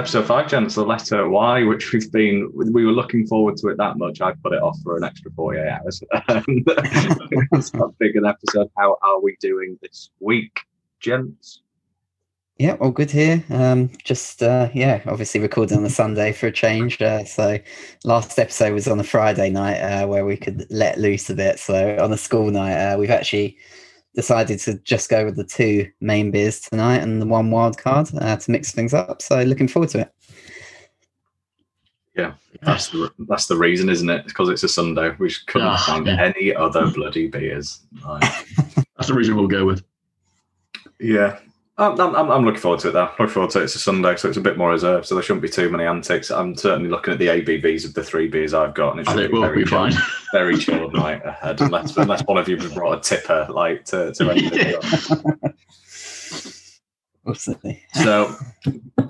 Episode five, gents, the letter Y, which we've been, we were looking forward to it that much. I put it off for an extra 48 hours. it's not big an episode. How are we doing this week, gents? Yeah, all good here. Um, just uh, yeah, obviously recording on a Sunday for a change. Uh, so last episode was on a Friday night uh, where we could let loose a bit. So on a school night, uh, we've actually decided to just go with the two main beers tonight and the one wild card uh, to mix things up. So looking forward to it. Yeah, that's the that's the reason, isn't it? Because it's a Sunday. We couldn't oh, find yeah. any other bloody beers. that's the reason we'll go with. Yeah, I'm, I'm, I'm, looking forward to it though. Looking forward to it. It's a Sunday, so it's a bit more reserved. So there shouldn't be too many antics. I'm certainly looking at the ABVs of the three beers I've got, and it should be very be chill, very chilled night ahead. Unless, unless one of you has brought a tipper, like to to end it. So,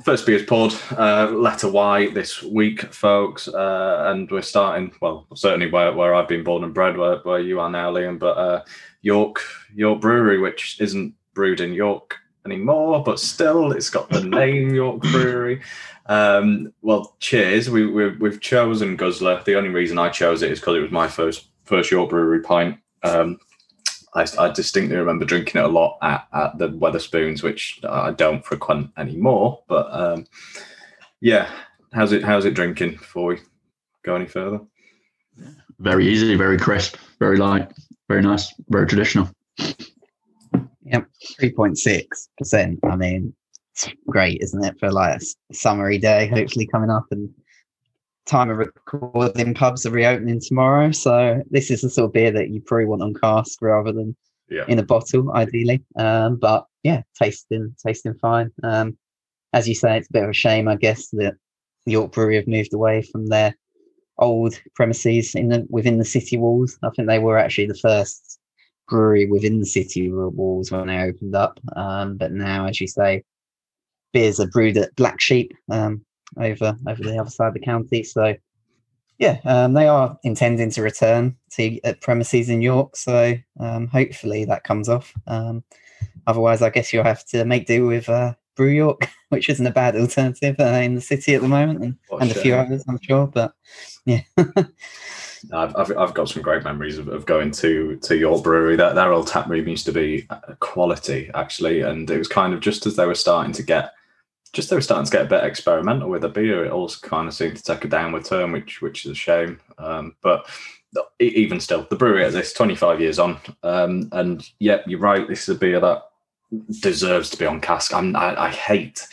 first beer's poured. Uh, letter Y this week, folks, uh, and we're starting. Well, certainly where, where I've been born and bred, where, where you are now, Liam. But uh, York York Brewery, which isn't brewed in York anymore, but still, it's got the name York Brewery. Um, well, cheers. We, we have chosen Guzzler. The only reason I chose it is because it was my first first York Brewery pint. Um, I, I, distinctly remember drinking it a lot at, at the Wetherspoons, which I don't frequent anymore. But um, yeah, how's it how's it drinking before we go any further? Very easy, very crisp, very light, very nice, very traditional. Yep, three point six percent. I mean, it's great, isn't it, for like a summery day? Hopefully coming up, and time of recording, pubs are reopening tomorrow. So this is the sort of beer that you probably want on cask rather than yeah. in a bottle, ideally. Um, but yeah, tasting tasting fine. Um, as you say, it's a bit of a shame, I guess, that York Brewery have moved away from their old premises in the within the city walls. I think they were actually the first brewery within the city walls when they opened up. Um, but now, as you say, beers are brewed at Black Sheep um, over over the other side of the county. So, yeah, um, they are intending to return to at premises in York. So, um, hopefully that comes off. Um, otherwise, I guess you'll have to make do with uh, Brew York, which isn't a bad alternative uh, in the city at the moment, and, and a few others, I'm sure. But yeah. I've, I've, I've, got some great memories of, of going to to York Brewery. That their old tap room used to be quality actually, and it was kind of just as they were starting to get, just they were starting to get a bit experimental with the beer. It all kind of seemed to take a downward turn, which which is a shame. Um, but even still, the brewery at this 25 years on, um, and yet you're right. This is a beer that deserves to be on cask. I'm, I, I hate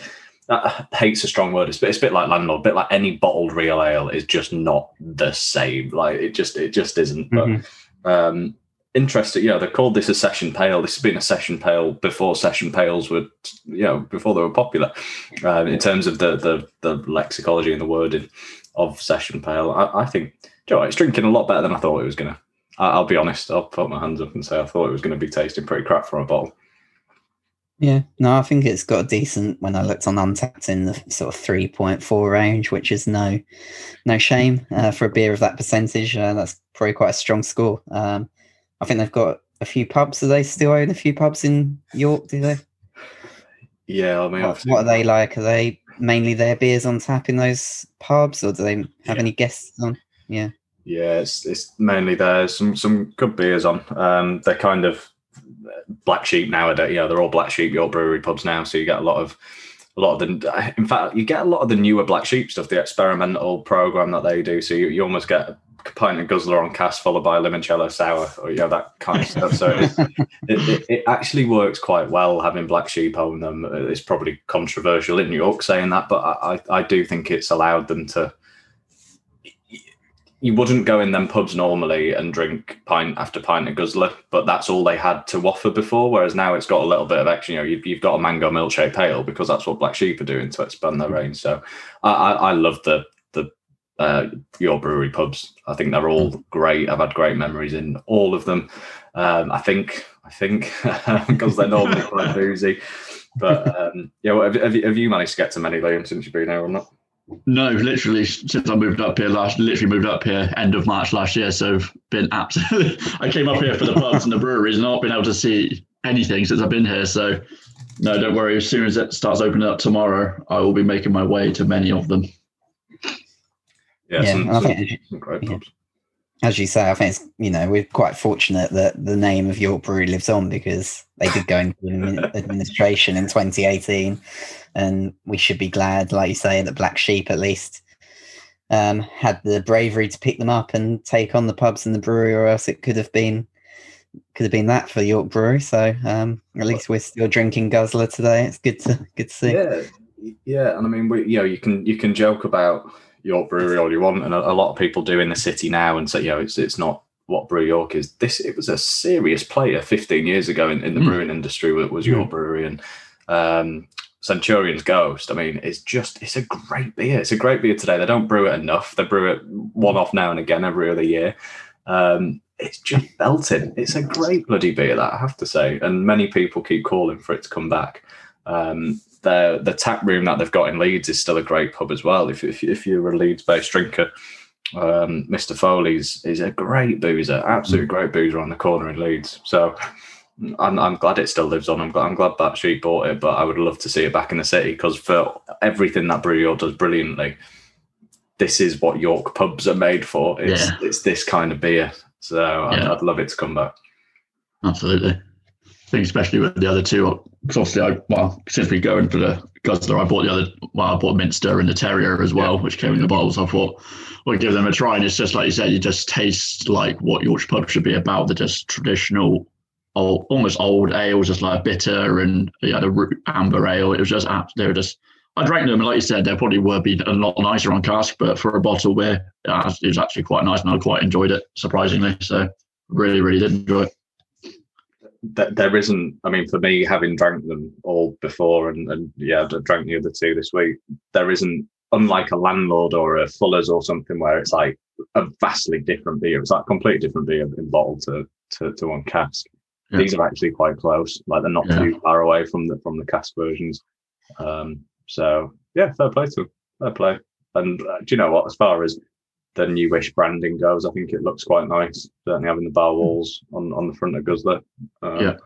uh, hate's a strong word. It's, it's a bit like landlord, a bit like any bottled real ale is just not the same. Like it just it just isn't. Mm-hmm. But um, interesting. Yeah, they called this a session pale. This has been a session pale before session pales were, you know, before they were popular. Uh, in terms of the the the lexicology and the wording of session pale, I, I think you know, it's drinking a lot better than I thought it was gonna. I, I'll be honest. I'll put my hands up and say I thought it was going to be tasting pretty crap from a bottle. Yeah, no, I think it's got a decent. When I looked on Untapped in the sort of three point four range, which is no, no shame uh, for a beer of that percentage. Uh, that's probably quite a strong score. Um, I think they've got a few pubs. Do they still own a few pubs in York? Do they? Yeah, I mean, what, what are they like? Are they mainly their beers on tap in those pubs, or do they have yeah. any guests on? Yeah, yeah, it's it's mainly there. Some some good beers on. Um, they're kind of black sheep nowadays. Yeah, they're all black sheep York Brewery pubs now. So you get a lot of a lot of the. In fact, you get a lot of the newer black sheep stuff, the experimental program that they do. So you, you almost get a pint of guzzler on cast followed by a limoncello sour, or you know that kind of stuff. So it, it, it, actually works quite well having black sheep own them. It's probably controversial in New York saying that, but I, I do think it's allowed them to you wouldn't go in them pubs normally and drink pint after pint of guzzler, but that's all they had to offer before. Whereas now it's got a little bit of extra. You know, you've, you've got a mango milkshake pale because that's what Black Sheep are doing to expand their range. So I, I, I love the the uh, York Brewery pubs. I think they're all great. I've had great memories in all of them. Um, I think I think because they're normally quite boozy. But um, yeah, well, have, have, you, have you managed to get to many Liam since you've been here or not? No, literally since I moved up here last, literally moved up here end of March last year. So I've been absolutely. I came up here for the pubs and the breweries, and not been able to see anything since I've been here. So No, don't worry. As soon as it starts opening up tomorrow, I will be making my way to many of them. Yeah, Yeah, some, some- think- some great yeah. pubs. As you say, I think it's you know we're quite fortunate that the name of York Brewery lives on because they did go into administration in 2018, and we should be glad, like you say, that Black Sheep at least um, had the bravery to pick them up and take on the pubs and the brewery, or else it could have been could have been that for York Brewery. So um, at least we're still drinking Guzzler today. It's good to good to see. Yeah, yeah, and I mean, we, you know, you can you can joke about York Brewery all you want, and a, a lot of people do in the city now, and say, you know, it's it's not what Brew York is. This it was a serious player 15 years ago in, in the Mm. brewing industry. Was, was York Brewery and um, Centurion's Ghost. I mean, it's just it's a great beer. It's a great beer today. They don't brew it enough. They brew it one off now and again every other year. Um, it's just belting. It's a great bloody beer, that I have to say. And many people keep calling for it to come back. Um, the the tap room that they've got in Leeds is still a great pub as well. If if, if you're a Leeds based drinker, um, Mr. Foley's is a great boozer, absolute great boozer on the corner in Leeds. So I'm, I'm glad it still lives on. I'm glad, I'm glad that sheep bought it, but I would love to see it back in the city because for everything that Brew York does brilliantly, this is what York pubs are made for. It's Yeah. it's this kind of beer. So I'd, Yeah. I'd love it to come back. Absolutely. I think especially with the other two, because obviously, I, well, since we go in for the Guzzler, I bought the other, well, I bought Minster and the Terrier as well, which came in the bottles. I thought we'll give them a try. And it's just like you said, you just taste like what Yorkshire pub should be about. The just traditional, old, almost old ales, just like bitter and you a root amber ale. It was just, they were just, I drank them, and like you said, they probably would be a lot nicer on cask, but for a bottle beer, uh, it was actually quite nice and I quite enjoyed it, surprisingly. So really, really did enjoy it. Th- there isn't. I mean, for me, having drank them all before, and, and yeah, I drank the other two this week. There isn't, unlike a landlord or a Fuller's or something, where it's like a vastly different beer. It's like a completely different beer in bottle to to, to one cask. Yeah. These are actually quite close. Like they're not Yeah. too far away from the from the cask versions. Um, so yeah, fair play to them. Fair play. And uh, do you know what? As far as the newish branding goes, I think it looks quite nice. Certainly having the bar walls on, on the front of Guzzler. Um, Yeah.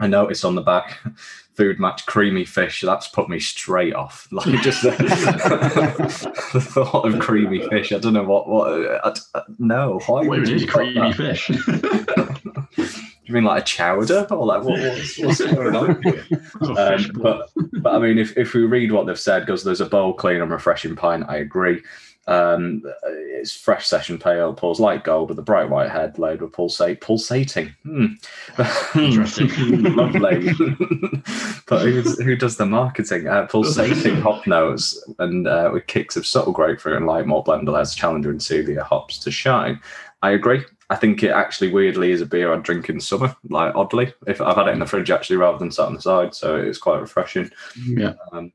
I noticed on the back, food match creamy fish. That's put me straight off. Like just the, the thought of creamy fish. I don't know what what. I, I, no, why would you is creamy that? fish. Do you mean like a chowder or like what, what's, what's going on? Um, but but I mean, if, if we read what they've said, because there's a bowl clean, and refreshing pint, I agree. Um, it's fresh session pale, pulls light gold with a bright white head, load with pulsate, pulsating. Hmm. Interesting. Lovely. but who's, who does the marketing? Uh, pulsating hop notes and uh, with kicks of subtle grapefruit and light malt blend allows Challenger and Celeia hops to shine. I agree. I think it actually weirdly is a beer I'd drink in summer, like oddly. If I've had it in the fridge actually rather than sat on the side, so it's quite refreshing. Yeah. Um,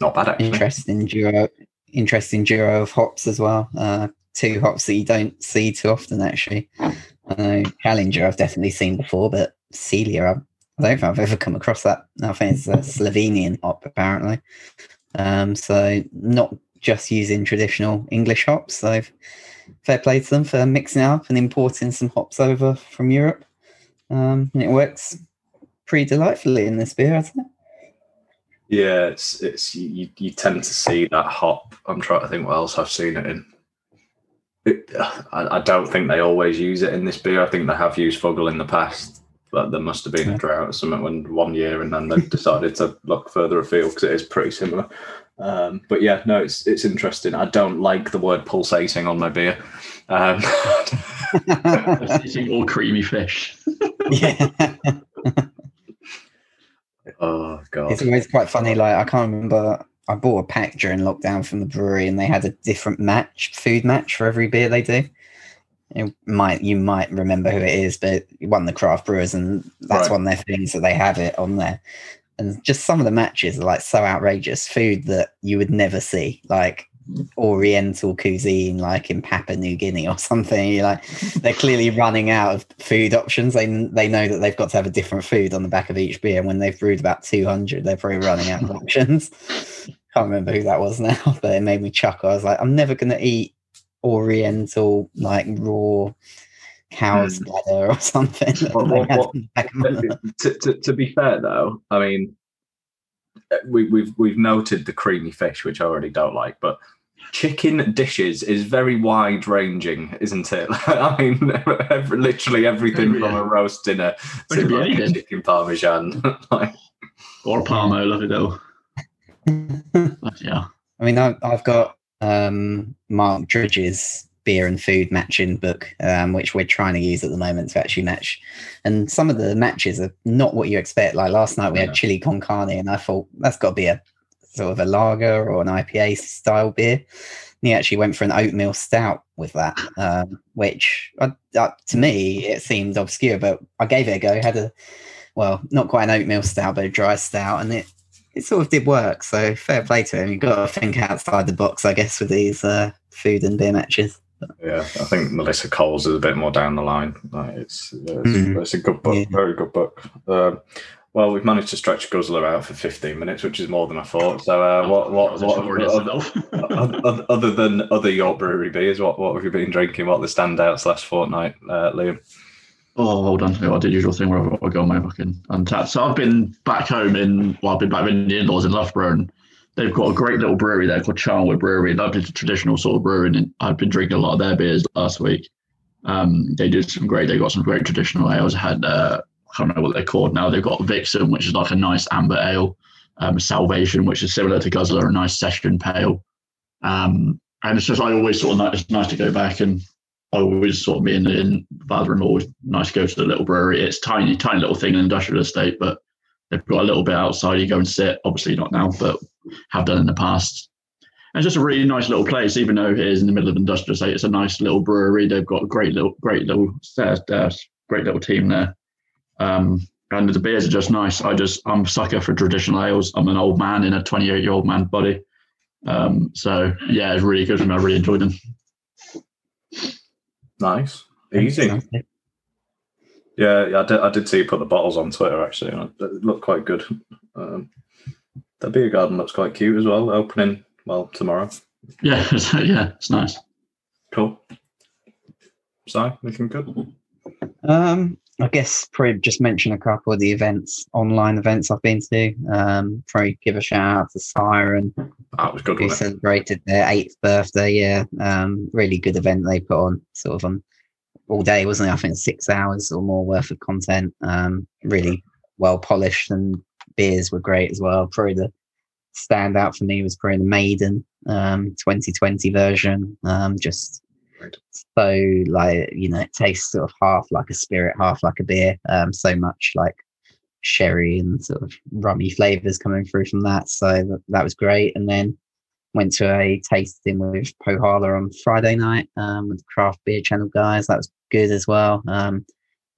not bad actually. interesting duo interesting duo of hops as well. Uh two hops that you don't see too often actually. I know challenger i've definitely seen before but Celeia i don't think i've ever come across that. I think it's a slovenian hop apparently. Um so not just using traditional english hops. So fair play to them for mixing up and importing some hops over from europe. Um and it works pretty delightfully in this beer hasn't it Yeah, it's it's you, you tend to see that hop. I'm trying to think what else I've seen it in. It, I, I don't think they always use it in this beer. I think they have used Fuggle in the past, but there must have been Yeah. a drought or something when one year, and then they decided to look further afield because it is pretty similar. Um, but yeah, no, it's it's interesting. I don't like the word pulsating on my beer. Um, Eating all creamy fish. yeah oh god, It's always quite funny. Like I can't remember. I bought a pack during lockdown from the brewery, and they had a different match, food match for every beer they do. You might you might remember who it is, but one of the craft brewers, and that's Right. one of their things that they have it on there. And just some of the matches are like so outrageous, food that you would never see, like Oriental cuisine, like in Papua New Guinea or something. You're like, they're clearly running out of food options. They they know that they've got to have a different food on the back of each beer. And when they've brewed about 200, they're probably running out of options. Can't remember who that was now, but it made me chuckle. I was like, I'm never going to eat Oriental, like raw cow's bladder or something. What- what- what- to, to, to be fair though, I mean, uh, we, we've we've noted the creamy fish, which I already don't like, but chicken dishes is very wide ranging, isn't it? I mean, every, literally everything Oh, from a roast dinner to like a chicken parmesan. like, Or a Parmo, love it though. But yeah. I mean, I've, I've got um, Mark Dredge's beer and food matching book, um, which we're trying to use at the moment to actually match. And some of the matches are not what you expect. Like last night, we Yeah. had chili con carne, and I thought that's got to be a sort of a lager or an IPA style beer. And he actually went for an oatmeal stout with that, um, which uh, uh, to me it seemed obscure, but I gave it a go. Had a well, not quite an oatmeal stout, but a dry stout, and it it sort of did work. So fair play to him. You've got to think outside the box, I guess, with these uh, food and beer matches. yeah, I think Melissa Cole's is a bit more down the line. Like it's it's, Mhm. it's a good book, Yeah. very good book. Um, well, we've managed to stretch Guzzler out for 15 minutes, which is more than I thought. So, uh, what, what, what, other, other- other than other York Brewery beers, what, what have you been drinking? What are the standouts last fortnight, uh, Liam? Oh, hold on. I did usual thing where I go on my fucking untapped. So I've been back home in, well, I've been back in the in-laws in Loughborough and they've got a great little brewery there called Charnwood Brewery. Lovely traditional sort of brewing. And I've been drinking a lot of their beers last week. Um, they did some great, they got some great traditional ales. I had, uh, I can't remember what they're called now. They've got Vixen, which is like a nice amber ale. Um, Salvation, which is similar to Guzzler, a nice session pale. Um, and it's just, I always sort of, like, it's nice to go back and I always sort of me and, and father-in-law always nice to go to the little brewery. It's tiny, tiny little thing in industrial estate, but they've got a little bit outside. You go and sit. Obviously not now, but have done in the past. And it's just a really nice little place, even though it is in the middle of industrial estate. It's a nice little brewery. They've got a great little, great little, uh, great little team there. Um, and the beers are just nice. I just, I'm a sucker for traditional ales. I'm an old man in a 28 year old man body. Um, so yeah, it's really good for me. I really enjoyed them. Nice, easy. Yeah, yeah, I did, I did see you put the bottles on Twitter actually, and it looked quite good. Um, the beer garden looks quite cute as well. Opening well tomorrow. Yeah, yeah, it's nice. Cool. Si, looking good. Um, I guess probably just mention a couple of the events, online events I've been to. Um, probably give a shout out to Siren, That was good. who celebrated their eighth birthday. Yeah, um, really good event they put on, sort of on all day, wasn't it? I think six hours or more worth of content. Um, really well polished, and beers were great as well. Probably the standout for me was probably the Maiden um, 2020 version. Um, just. So like you know, it tastes sort of half like a spirit, half like a beer. Um, so much like sherry and sort of rummy flavors coming through from that. So that, that was great. And then went to a tasting with Põhjala on Friday night um, with the craft beer channel guys. That was good as well. Um,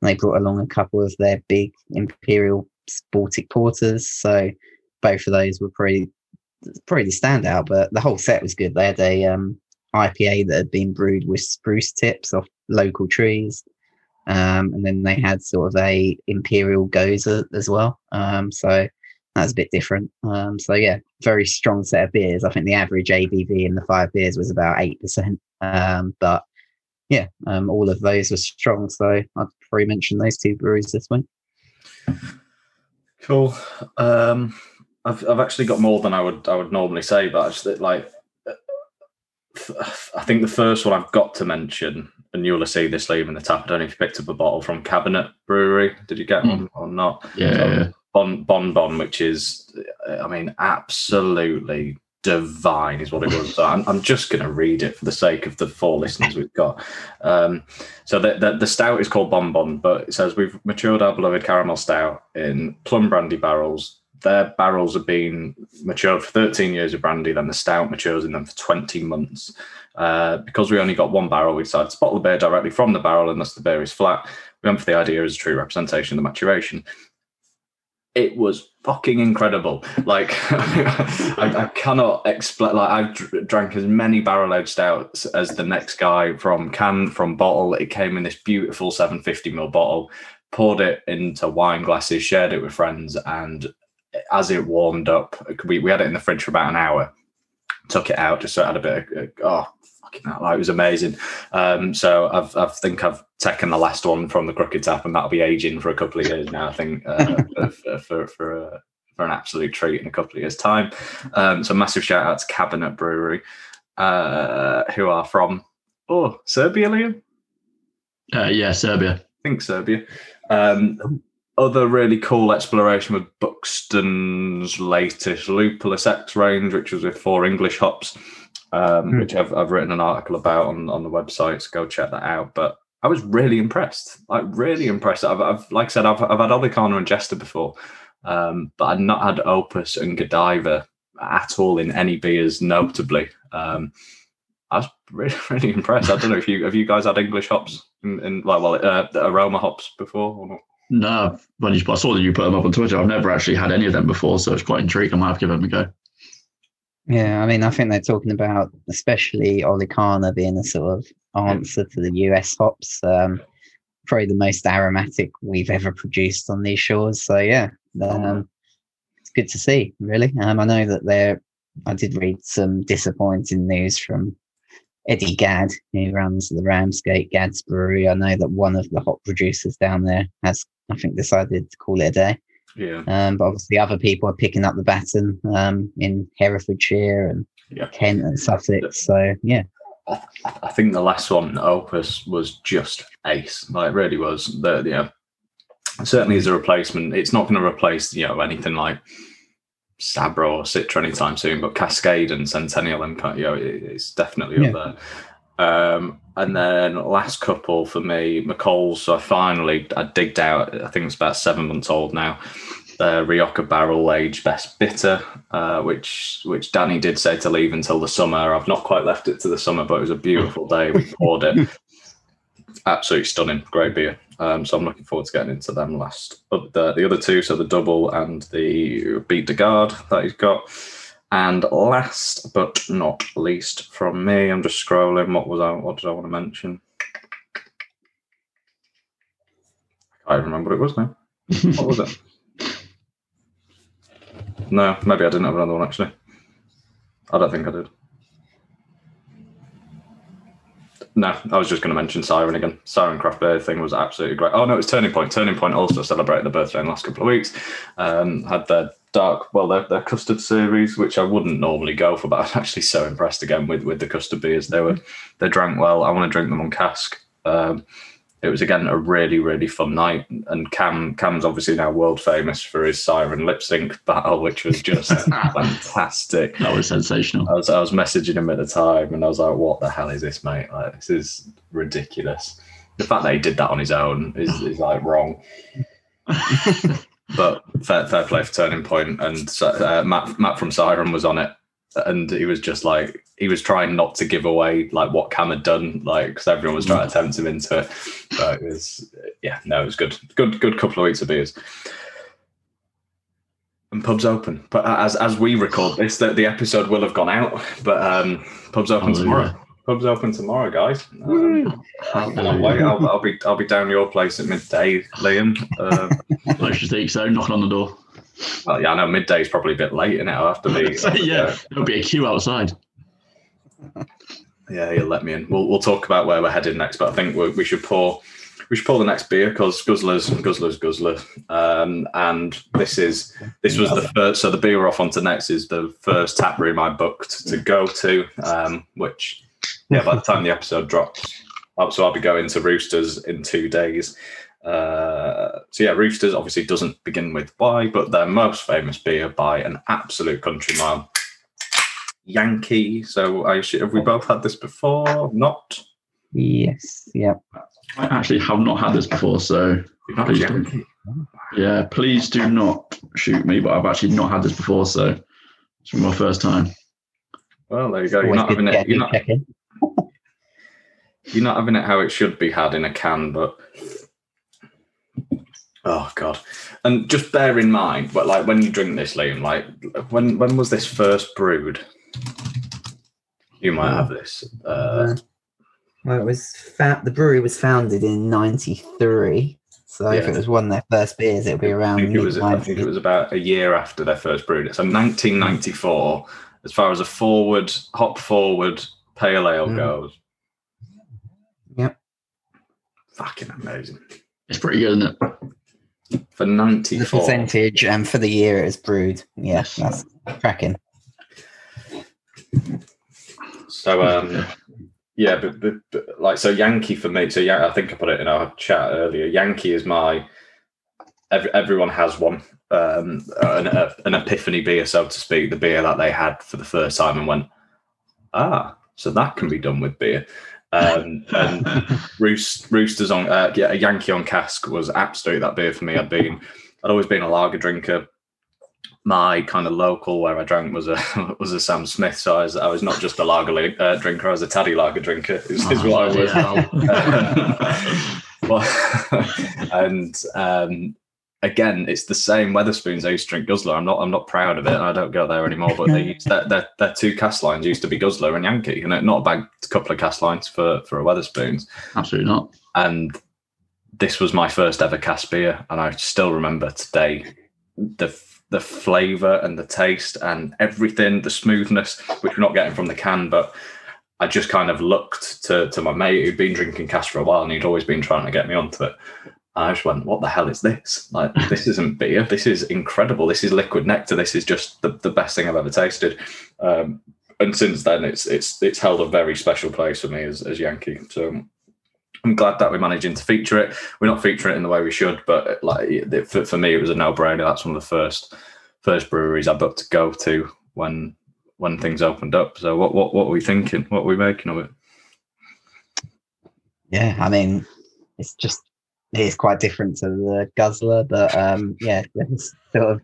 they brought along a couple of their big imperial Baltic porters. So both of those were pretty pretty the standout, but the whole set was good. They had a um, IPA that had been brewed with spruce tips off local trees. Um, and then they had sort of a imperial gose as well. Um, so that's a bit different. Um, so yeah, very strong set of beers. I think the average ABV in the five beers was about eight percent. Um, but yeah, um, all of those were strong. So I'd probably mention those two breweries this week. Cool. Um, I've I've actually got more than I would I would normally say, but I just like I think the first one I've got to mention, and you'll see this leave in the tap. I don't know if you picked up a bottle from Cabinet Brewery. Did you get Mm. one or not? Yeah, So, yeah. Bon Bon Bon, which is, I mean, absolutely divine, is what it was. So I'm, I'm just going to read it for the sake of the four listeners we've got. Um, so the, the the stout is called Bon Bon, but it says we've matured our beloved caramel stout in plum brandy barrels. Their barrels have been matured for 13 years of brandy, then the stout matures in them for 20 months. Uh, because we only got one barrel, we decided to bottle the beer directly from the barrel, and thus the beer is flat. We went for the idea as a true representation of the maturation it was fucking incredible. Like I, I cannot explain. Like I've dr- drank as many barrel aged stouts as the next guy from can from bottle. It came in this beautiful 750 ml bottle. Poured it into wine glasses, shared it with friends, and as it warmed up, we, we had it in the fridge for about an hour. Took it out just so it had a bit of oh fucking hell, like, it was amazing. Um, so I've, I think I've taken the last one from the Crooked Tap, and that'll be aging for a couple of years now. I think uh, for for for, uh, for an absolute treat in a couple of years' time. Um, so massive shout out to Cabinet Brewery, uh, who are from oh Serbia, Liam. Uh, yeah, Serbia. I think Serbia. Um, other really cool exploration with Buxton's latest Lupulus X range, which was with four English hops, um, Hmm. which I've, I've written an article about on, on the website. So go check that out. But I was really impressed, like really impressed. I've, I've like I said, I've, I've had Olicana and Jester before, um, but I'd not had Opus and Godiva at all in any beers, notably. Um, I was really, really impressed. I don't know if you have you guys had English hops in, in like well uh, aroma hops before or not. No, when you, I saw that you put them up on Twitter. I've never actually had any of them before, so it's quite intriguing. I might have to give them a go. Yeah, I mean, I think they're talking about especially Olicana being a sort of answer to the US hops. Um, probably the most aromatic we've ever produced on these shores. So yeah, um, it's good to see. Really, um, I know that they're. I did read some disappointing news from Eddie Gadd, who runs the Ramsgate Gadd's Brewery. I know that one of the hop producers down there has, I think, decided to call it a day. Yeah, Um, but obviously, other people are picking up the baton um, in Herefordshire and Yeah. Kent and Sussex. So yeah, I, I think the last one, Opus, was just ace. Like, it really was. The yeah, certainly as a replacement, it's not going to replace you know anything like Sabro or Citra anytime soon. But Cascade and Centennial Impact, you know, it, it's definitely up there. Um, and then last couple for me, McColl's. So I finally I digged out. I think it's about seven months old now. Uh, Rioja Barrel Age Best Bitter, uh, which which Danny did say to leave until the summer. I've not quite left it to the summer, but it was a beautiful day. We poured it. Absolutely stunning, great beer. Um, so I'm looking forward to getting into them last. But the, the other two, so the double and the Bière de Garde that he's got. And last but not least from me, I'm just scrolling. What was I? What did I want to mention? I can't remember what it was now. What was it? No, maybe I didn't have another one actually. I don't think I did. No, I was just going to mention Siren again. Siren Craft Beer thing was absolutely great. Oh no, it was Turning Point. Turning Point also celebrated their birthday in the last couple of weeks. Um, had their dark, well, their, their custard series, which I wouldn't normally go for, but I was actually so impressed again with with the custard beers. They were they drank well. I want to drink them on cask. Um, it was again a really really fun night, and Cam Cam's obviously now world famous for his Siren lip sync battle, which was just fantastic. That was sensational. I was I was messaging him at the time, and I was like, "What the hell is this, mate? Like, this is ridiculous." The fact that he did that on his own is, is like wrong. But fair, fair play for Turning Point, and uh, Matt Matt from Siren was on it, and he was just like he was trying not to give away like what Cam had done, like because everyone was trying to tempt him into it. But it was yeah, no, it was good, good, good couple of weeks of beers. And pubs open, but as as we record this, the, the episode will have gone out. But um, pubs open Hallelujah. tomorrow. Pubs open tomorrow, guys. Um, I can't wait. I'll, I'll be I'll be down your place at midday, Liam. Uh, I should think so. Knocking on the door. Well, yeah, I know midday is probably a bit late, and it'll have to be. So, yeah, there'll be a queue outside. yeah, he'll let me in. We'll we'll talk about where we're heading next, but I think we we should pour we should pour the next beer because Guzzlers Guzzlers Guzzler, um, and this is this was the first. So the beer we're off onto next is the first tap room I booked to go to, um, which yeah, by the time the episode drops, oh, so I'll be going to Roosters in two days. Uh, so yeah, Roosters obviously doesn't begin with Y, but their most famous beer by an absolute country mile. Yankee. So I should, have we both had this before? Not. yes, yeah. I actually have not had this before, so not Please don't. Yankee. yeah, please do not shoot me. But I've actually not had this before, so it's my first time. Well, there you go. You're not having it. You're not, you're not having it how it should be had in a can, but oh god. And just bear in mind, but like when you drink this, Liam, like when when was this first brewed? You might have this. Uh, Well, it was fa- the brewery was founded in '93, so if it was one of their first beers, it would be I around think it was. I think it was about a year after their first brewed it. So 1994. As far as a forward hop forward pale ale Mm. goes. Yep. Fucking amazing. It's pretty good, isn't it? For 94. The percentage and for the year it's brewed. Yeah, Yes. that's cracking. So um yeah, but, but, but like so Yankee for me. So yeah, I think I put it in our chat earlier. Yankee is my. Every, everyone has one, um, an, a, an epiphany beer, so to speak. The beer that they had for the first time and went, ah, so that can be done with beer. Um, and Roost, Roosters on uh, yeah, a Yankee on cask was absolutely that beer for me. I'd been, I'd always been a lager drinker. My kind of local where I drank was a was a Sam Smith, so I was, I was not just a lager uh, drinker, I was a taddy lager drinker. Is, is what I was. Yeah. well, and um, again, it's the same Wetherspoons I used to drink Guzzler. I'm not I'm not proud of it, I don't go there anymore. But they used, their, their, their two cast lines used to be Guzzler and Yankee, and not a bad couple of cast lines for for a Wetherspoons. Absolutely not. And this was my first ever cast beer, and I still remember today the the flavour and the taste and everything, the smoothness, which we're not getting from the can, but. I just kind of looked to, to my mate who'd been drinking cast for a while and he'd always been trying to get me onto it. I just went, what the hell is this? Like, this isn't beer. This is incredible. This is liquid nectar. This is just the, the best thing I've ever tasted. Um, and since then, it's it's it's held a very special place for me as, as Yankee. So I'm glad that we're managing to feature it. We're not featuring it in the way we should, but like it, for, for me, it was a no brainer. That's one of the first first breweries I booked to go to when when things opened up. So what what what were we thinking? What were we making of it? Yeah, I mean, it's just is quite different to the guzzler, but um, yeah, it's sort of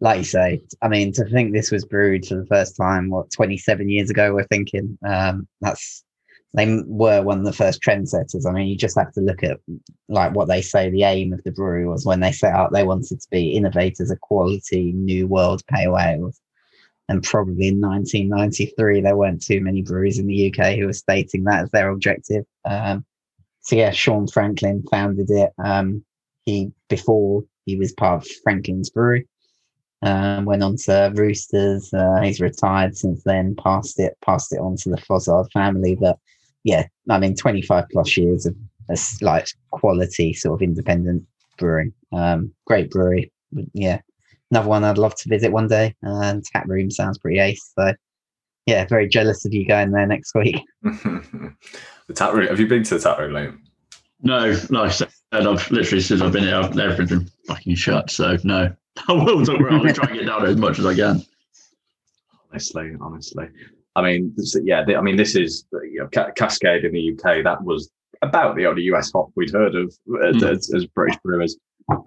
like you say. I mean, to think this was brewed for the first time, what twenty seven years ago, we're thinking um, that's they were one of the first trendsetters. I mean, you just have to look at like what they say. The aim of the brewery was when they set out, they wanted to be innovators of quality, new world pale ales. And probably in 1993, there weren't too many breweries in the UK who were stating that as their objective. Um, so yeah, Sean Franklin founded it. Um, he before he was part of Franklin's Brewery. Um, went on to Roosters. Uh, he's retired since then. Passed it, passed it on to the Fozzard family. But yeah, I mean, 25 plus years of a like quality sort of independent brewing. Um, great brewery. Yeah, another one I'd love to visit one day. And tap room sounds pretty ace. So yeah, very jealous of you going there next week. the tap room. Have you been to the tap room, Liam? No, like I said, I've literally since I've been here, I've everything's been fucking shut. So no, I will talk around and try and get down there as much as I can. honestly, honestly. I mean, yeah, the- I mean, this is you know, Ca- Cascade in the UK. That was about the only US hop we'd heard of uh, Mm. as, as British brewers.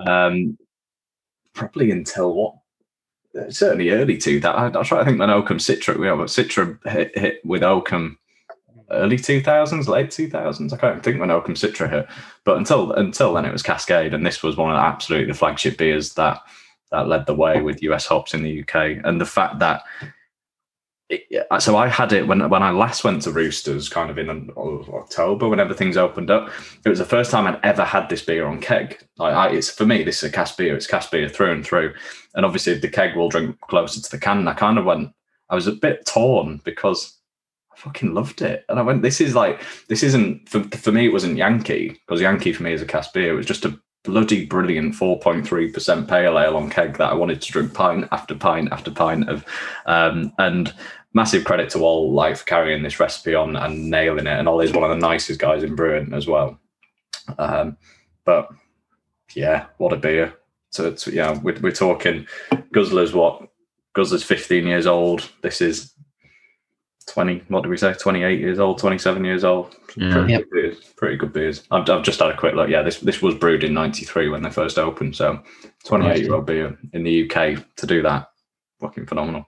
Um, probably until what? Certainly early to that. I, I try to think when Oakham Citra, we have Citra hit, hit with Oakham early two thousands, late two thousands. I can't think when Oakham Citra hit, but until until then it was Cascade, and this was one of the, absolutely the flagship beers that that led the way with US hops in the UK, and the fact that. So I had it when when I last went to Roosters, kind of in um, October when everything's opened up. It was the first time I'd ever had this beer on keg. Like I, it's for me, this is a cast beer. It's cast beer through and through. And obviously, the keg will drink closer to the can. And I kind of went. I was a bit torn because I fucking loved it. And I went, this is like, this isn't, for, for me, it wasn't Yankee, because Yankee for me is a cast beer. It was just a bloody brilliant 4.3% pale ale on keg that I wanted to drink pint after pint after pint of. Um, and massive credit to all like for carrying this recipe on and nailing it. And Ollie's one of the nicest guys in brewing as well. Um, but yeah, what a beer. So, it's, yeah, we're, we're talking Guzzler's what? Guzzler's 15 years old. This is 20, what do we say? 28 years old, 27 years old. Yeah. Pretty, Yep. good beers, pretty good beers. I've, I've just had a quick look. Yeah, this this was brewed in 93 when they first opened. So 28 year old beer in the UK to do that. Fucking phenomenal.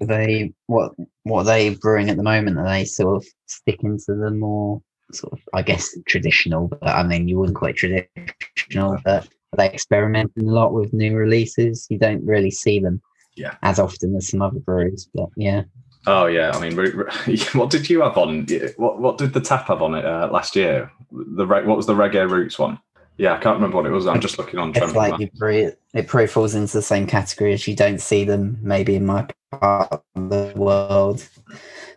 Are they what what are they brewing at the moment? Are they sort of sticking to the more sort of I guess traditional, but I mean you wouldn't call it traditional, but are they experimenting a lot with new releases? You don't really see them Yeah. as often as some other breweries, but yeah. Oh yeah, I mean, what did you have on? What what did the tap have on it uh, last year? The what was the reggae roots one? Yeah, I can't remember what it was. I'm just looking on It's like you probably, it probably falls into the same category as you don't see them maybe in my part of the world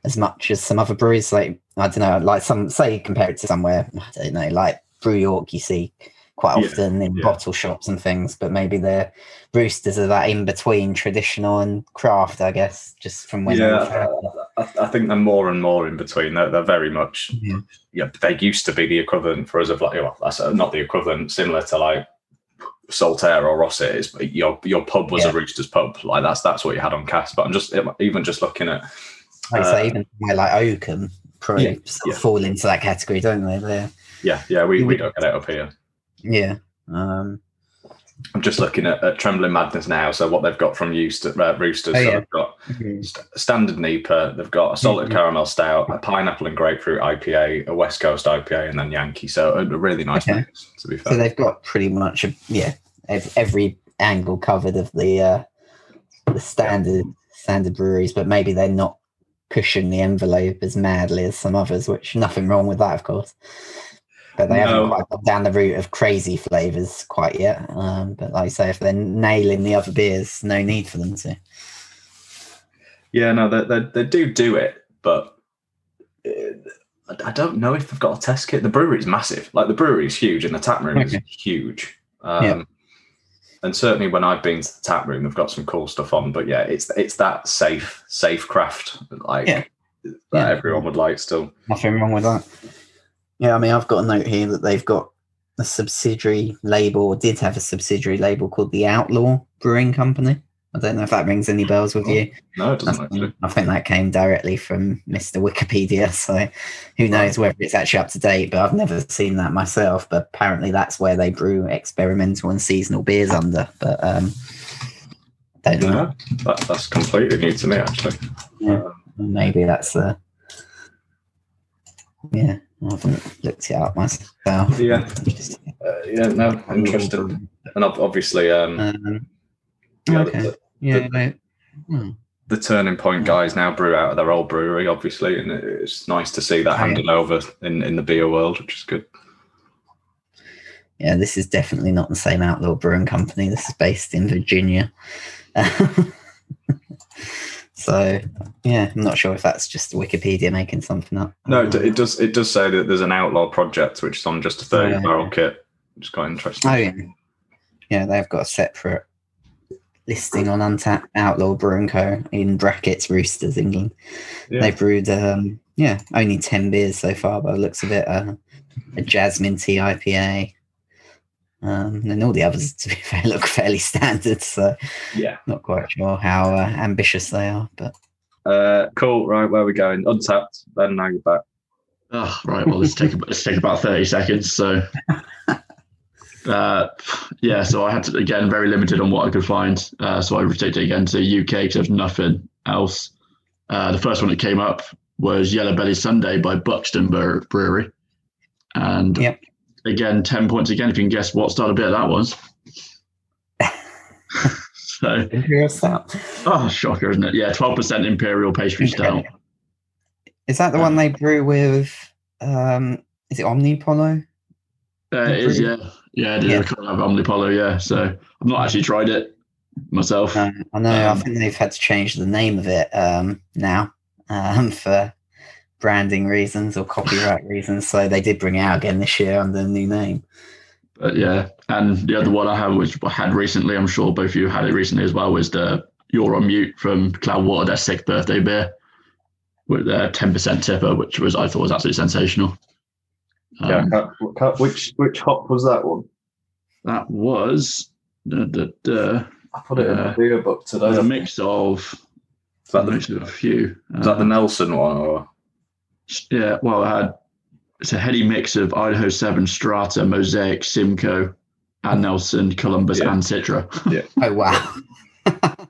as much as some other breweries. Like I don't know, like some say compare it to somewhere I don't know, like Brew York. You see quite Yeah, often in yeah. bottle shops and things, but maybe the roosters are that in between traditional and craft. I guess just from when Yeah. I, I think they're more and more in between. They're, they're very much, Yeah. yeah, they used to be the equivalent for us of like, well, that's uh, not the equivalent, similar to like Saltaire or Ossett is. But your your pub was Yeah. a Roosters pub, like that's that's what you had on cast. But I'm just even just looking at like I uh, say, even like Oakham probably Yeah, sort of yeah. fall into that category, don't they? They're, yeah, yeah, we, we don't get it up here. yeah. Um, I'm just looking at, at Trembling Madness now. So what they've got from Euston, uh, Roosters, Oh, so they've got st- standard NEPA, they've got a salted Mhm. caramel stout, a pineapple and grapefruit IPA, a West Coast IPA, and then Yankee. So a, a really nice Okay. mix, to be fair. So they've got pretty much a, yeah ev- every angle covered of the uh, the standard standard breweries, but maybe they're not pushing the envelope as madly as some others. Which nothing wrong with that, of course. But they No. haven't quite got down the route of crazy flavors quite yet. Um, but like I say, if they're nailing the other beers, no need for them to. Yeah, no, they, they, they do do it, but uh, I- don't know if they've got a test kit. The brewery's massive. Like the brewery is huge, and the tap room is huge. Um, Yeah. And certainly, when I've been to the tap room, they've got some cool stuff on. But yeah, it's it's that safe safe craft like Yeah. that Yeah. everyone would like still. Nothing wrong with that. Yeah, I mean, I've got a note here that they've got a subsidiary label, or did have a subsidiary label called the Outlaw Brewing Company. I don't know if that rings any bells with you. No, it doesn't I actually. think, I think that came directly from Mr. Wikipedia, so who knows whether it's actually up to date. But I've never seen that myself. But apparently, that's where they brew experimental and seasonal beers under. But um, don't know. No, that, that's completely new to me actually. Yeah. Um, Maybe that's the. Yeah, I haven't looked it up myself. Yeah. Uh, yeah, no, interesting. And obviously, um, Um, yeah, okay. the, yeah, no, hmm. the turning point guys now brew out of their old brewery, obviously, and it's nice to see that handing over in, in the beer world, which is good. yeah, this is definitely not the same Outlaw Brewing Company. This is based in Virginia. so, yeah, I'm not sure if that's just Wikipedia making something up. No, it, it does. It does say that there's an outlaw project which is on just a thirty Oh, yeah. barrel kit, which is quite interesting. Oh, yeah. Yeah, they've got a separate listing on Untapped Outlaw Brewing Co. in brackets Roosters, England. Yeah. They've brewed, um, yeah, only 10 beers so far by the looks of it. Uh, a jasmine tea IPA. Um, and all the others, to be fair, look fairly standard. So, Yeah. not quite sure how uh, ambitious they are. But Uh, cool. Right, where are we going? Untapped. Then now you're back. Oh, right. Well, let's take let's take about thirty seconds. So, uh, yeah. So I had to again very limited on what I could find. Uh, so I rotated again to UK because there's nothing else. Uh, the first one that came up was Yellow Belly Sundae by Buxton Brewery, and Yep. again ten points again if you can guess what style of beer that was. so, Imperial Stout. oh, shocker, isn't it? Yeah, twelve percent Imperial pastry stout. Is that the one they brew with? Um, is it Omnipollo? Uh, it is, yeah. Yeah, Yeah. a kind of Omnipollo, yeah. So I've not actually tried it myself. Um, I know. Um, I think they've had to change the name of it um, now um, for branding reasons or copyright reasons. So they did bring it out again this year under the new name. But yeah, and the other one I have, which I had recently, I'm sure both of you had it recently as well, was the You're on Mute from Cloudwater, their sixth birthday beer with their 10% tipper, which was I thought was absolutely sensational. Um, which which hop was that one? That was the, the, the, I put it in Uh, the beer book today. a mix of Is that a the, mix of a few. is that the Um, Nelson one or? Yeah, well, I had it's a heady mix of Idaho 7, Strata, Mosaic, Simcoe, and Nelson, Columbus, Yeah. and Citra. Yeah. Oh wow! I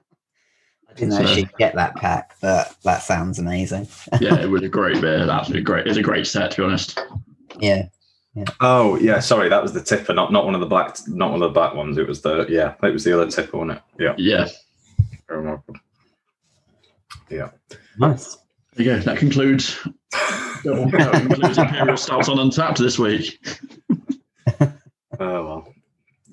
didn't So- actually get that pack, but that sounds amazing. yeah, it was a great beer. Absolutely great. It's a great set, to be honest. Yeah, Oh yeah, sorry, that was the tipper, not not one of the black, not one of the black ones. It was the yeah, it was the other tipper, wasn't it? Yeah, Yeah. very remarkable. Yeah. nice. There you go. That concludes, that concludes Imperial Stouts on Untapped this week. Oh well.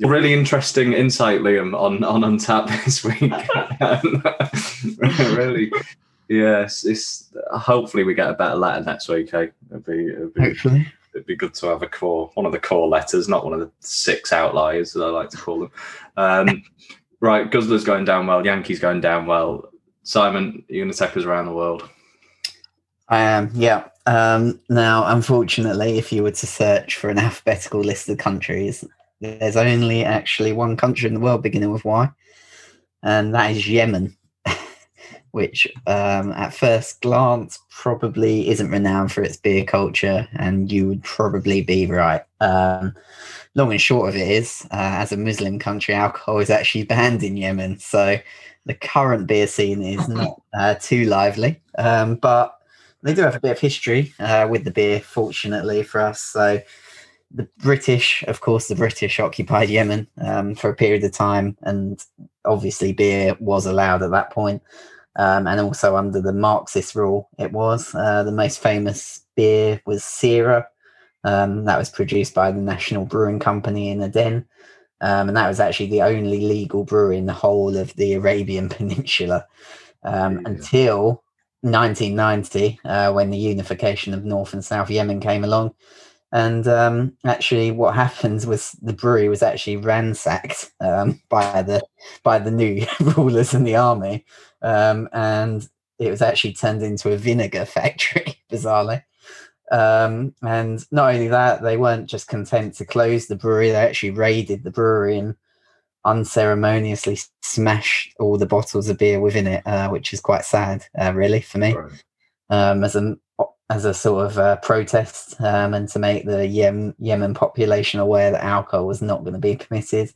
Really interesting insight, Liam, on on Untapped this week. really, yes. It's hopefully we get a better letter next week. Eh? It'd be, it'd be Hopefully. It'd be good to have a core, one of the core letters, not one of the six outliers that I like to call them. Um, right, Guzzler's going down well. Yankees going down well. Simon, you're going to take us around the world. I am, yeah. Um, now, unfortunately, if you were to search for an alphabetical list of countries, there's only actually one country in the world beginning with Y, and that is Yemen, which um, at first glance probably isn't renowned for its beer culture, and you would probably be right. Um, long and short of it is, uh, as a Muslim country, alcohol is actually banned in Yemen, so the current beer scene is not uh, too lively, um, but they do have a bit of history uh, with the beer, fortunately for us. So the British, of course, the British occupied Yemen um, for a period of time, and obviously beer was allowed at that point. Um, and also under the Marxist rule, it was uh, the most famous beer was Sira. Um, that was produced by the National Brewing Company in Aden. Um, and that was actually the only legal brewery in the whole of the Arabian Peninsula um, Yeah. until 1990, uh, when the unification of North and South Yemen came along. And um, actually, what happened was the brewery was actually ransacked um, by the by the new rulers and the army, um, and it was actually turned into a vinegar factory, bizarrely. Um, and not only that, they weren't just content to close the brewery; they actually raided the brewery and unceremoniously smashed all the bottles of beer within it, uh, which is quite sad, uh, really, for me Right. um, as a as a sort of uh, protest um, and to make the Yem- Yemen population aware that alcohol was not going to be permitted,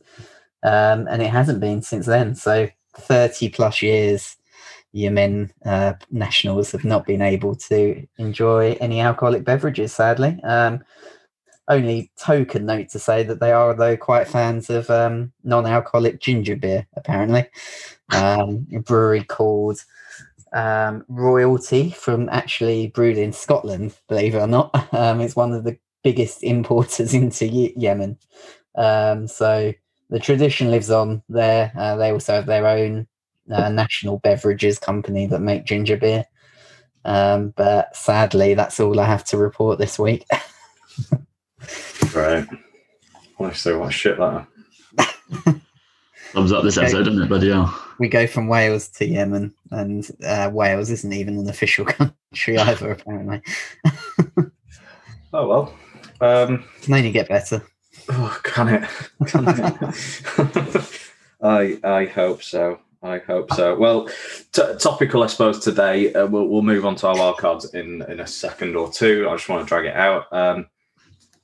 um, and it hasn't been since then. So thirty plus years, Yemen uh, nationals have not been able to enjoy any alcoholic beverages. Sadly, um, only token note to say that they are though quite fans of um, non-alcoholic ginger beer. Apparently, um, a brewery called um, royalty from actually brewed in Scotland, believe it or not. Um, it's one of the biggest importers into Ye- Yemen. Um, so the tradition lives on there. Uh, they also have their own uh, national beverages company that make ginger beer. Um, but sadly, that's all I have to report this week. Right. Honestly, what a shit letter. Thumbs up this Okay. episode, doesn't it? But yeah. We go from Wales to Yemen, and uh, Wales isn't even an official country either, apparently. Oh well. Um, Can only get better. oh, can it? Can it? I I hope so. I hope so. Well, t- topical, I suppose. Today uh, we'll we'll move on to our wild cards in in a second or two. I just want to drag it out. Um,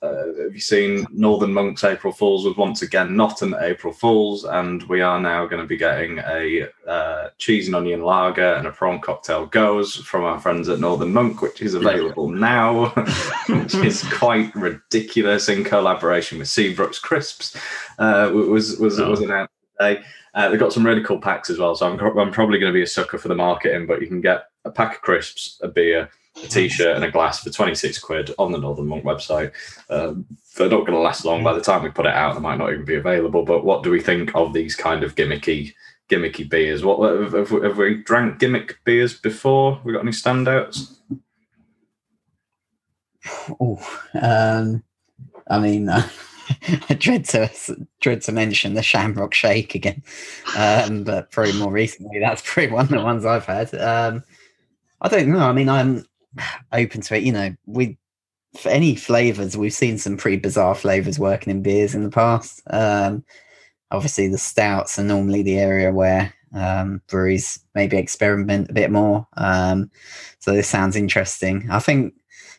uh, have you seen Northern Monks April Fools was once again not an April Fools, and we are now going to be getting a uh, cheese and onion lager and a prawn cocktail gose from our friends at Northern Monk, which is available now, which is quite ridiculous in collaboration with Seabrooks Crisps. Uh, was was Oh. was announced today. Uh, they've got some really cool packs as well, so I'm, I'm probably going to be a sucker for the marketing. But you can get a pack of crisps, a beer, a t-shirt, and a glass for 26 quid on the Northern Monk website. Um, they're not going to last long. By the time we put it out, they might not even be available. But what do we think of these kind of gimmicky, gimmicky beers? What have, we- have we drank gimmick beers before? We got any standouts? Oh, um, I mean, uh, I dread to dread to mention the Shamrock Shake again, um, but probably more recently, that's probably one of the ones I've had. Um, I don't know. I mean, I'm open to it. You know, we for any flavors, we've seen some pretty bizarre flavors working in beers in the past. Um, obviously, the stouts are normally the area where um, breweries maybe experiment a bit more. Um, so this sounds interesting. I think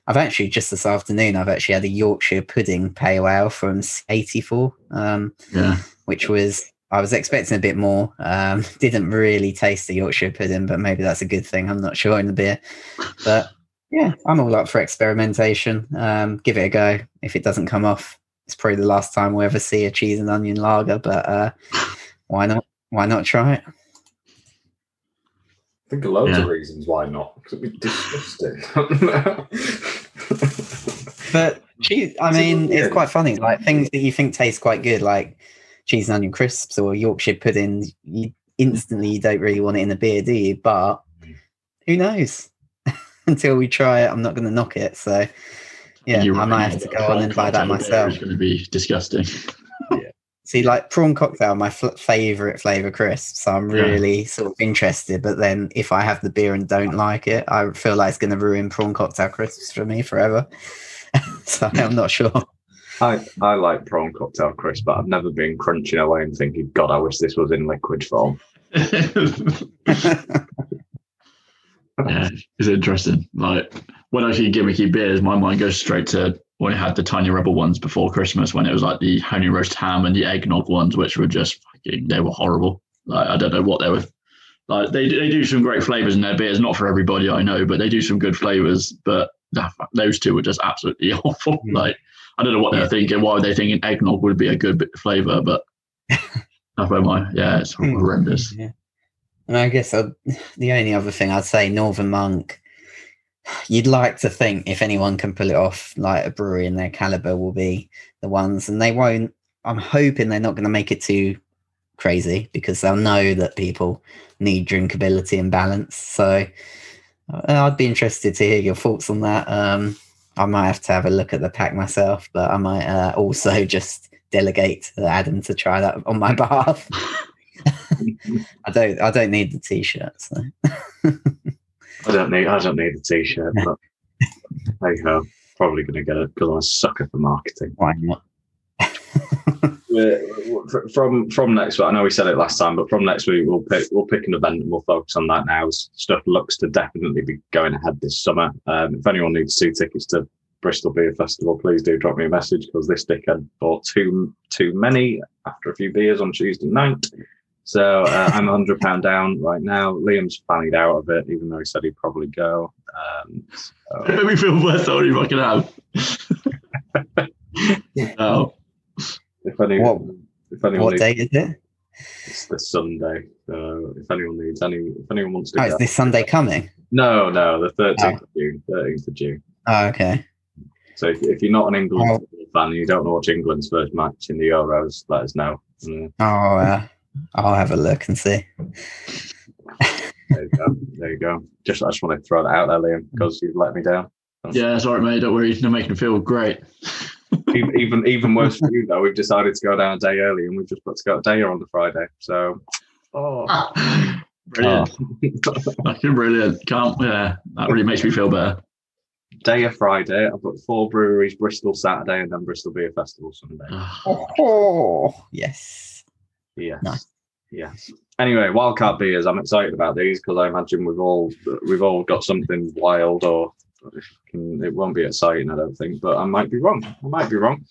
I've actually just this afternoon I've actually had a Yorkshire pudding pale ale from '84, um, Yeah. which was I was expecting a bit more. Um, didn't really taste the Yorkshire pudding, but maybe that's a good thing. I'm not sure in the beer, but yeah, I'm all up for experimentation. Um, give it a go. If it doesn't come off, it's probably the last time we'll ever see a cheese and onion lager. But uh, why not? Why not try it? I think of loads Yeah. of reasons why not. Because it'd be disgusting. But cheese. I mean, little it's quite funny. Like things that you think taste quite good, like cheese and onion crisps or Yorkshire pudding. You instantly you don't really want it in a beer, do you? But who knows? Until we try it, I'm not going to knock it. So yeah, You I might reckon have to a go on and buy that myself. It's going to be disgusting. See, like prawn cocktail, my f- favorite flavor crisp. So I'm Yeah. really sort of interested. But then if I have the beer and don't like it, I feel like it's going to ruin prawn cocktail crisps for me forever. so I'm not sure. I, I like prawn cocktail crisp, but I've never been crunching away and thinking, God, I wish this was in liquid form. Yeah, it's interesting. Like when I see gimmicky beers, my mind goes straight to when I had the tiny rebel ones before Christmas, when it was like the honey roast ham and the eggnog ones, which were just fucking they were horrible. Like I don't know what they were. Like they they do some great flavors in their beers, not for everybody I know, but they do some good flavors. But nah, those two were just absolutely awful. Mm. Like I don't know what they're thinking. Why were they thinking eggnog would be a good bit flavor? But that's where my yeah, it's Hmm. horrendous. Yeah. And I guess i the only other thing I'd say, Northern Monk, you'd like to think if anyone can pull it off, like a brewery in their caliber will be the ones, and they won't. I'm hoping they're not going to make it too crazy because they'll know that people need drinkability and balance. So uh, I'd be interested to hear your thoughts on that. Um, I might have to have a look at the pack myself, but I might uh, also just delegate Adam to try that on my behalf. I don't. I don't need the t-shirt. So. I don't need I don't need a t-shirt, but hey ho, probably going to get it because I'm a sucker for marketing. Why not? From from next week, I know we said it last time, but from next week we'll pick we'll pick an event and we'll focus on that now. Stuff looks to definitely be going ahead this summer. Um, if anyone needs two tickets to Bristol Beer Festival, please do drop me a message because this dickhead bought too too many after a few beers on Tuesday night. So uh, I'm hundred pound down right now. Liam's fannied out of it, even though he said he'd probably go. Um, so- It made me feel worse than you fucking have. oh, if any, What- if anyone what needs, date is it? it's this Sunday. So if anyone needs any, if anyone wants to, Oh, go, is this Sunday coming? no, no, the thirteenth of June, thirteenth of June. Oh, okay. So if, if you're not an England Oh. fan and you don't watch England's first match in the Euros, let us know. Mm, Oh, uh, I'll have a look and see. there you go. There you go. Just I just want to throw that out there, Liam, because you've let me down. yeah, sorry, mate. Don't worry. You're making me feel great. even even even worse for you though. We've decided to go down a day early, and we've just got to go a day on the Friday. So, oh, ah. brilliant. Fucking brilliant. Can't, yeah, that really makes me feel better. day of Friday. I've got four breweries: Bristol Saturday, and then Bristol Beer Festival Sunday. Ah. Oh, yes. Yes. Nice. Yes. Anyway, wildcard beers. I'm excited about these because I imagine we've all we've all got something wild, or it won't be exciting. I don't think, but I might be wrong. I might be wrong.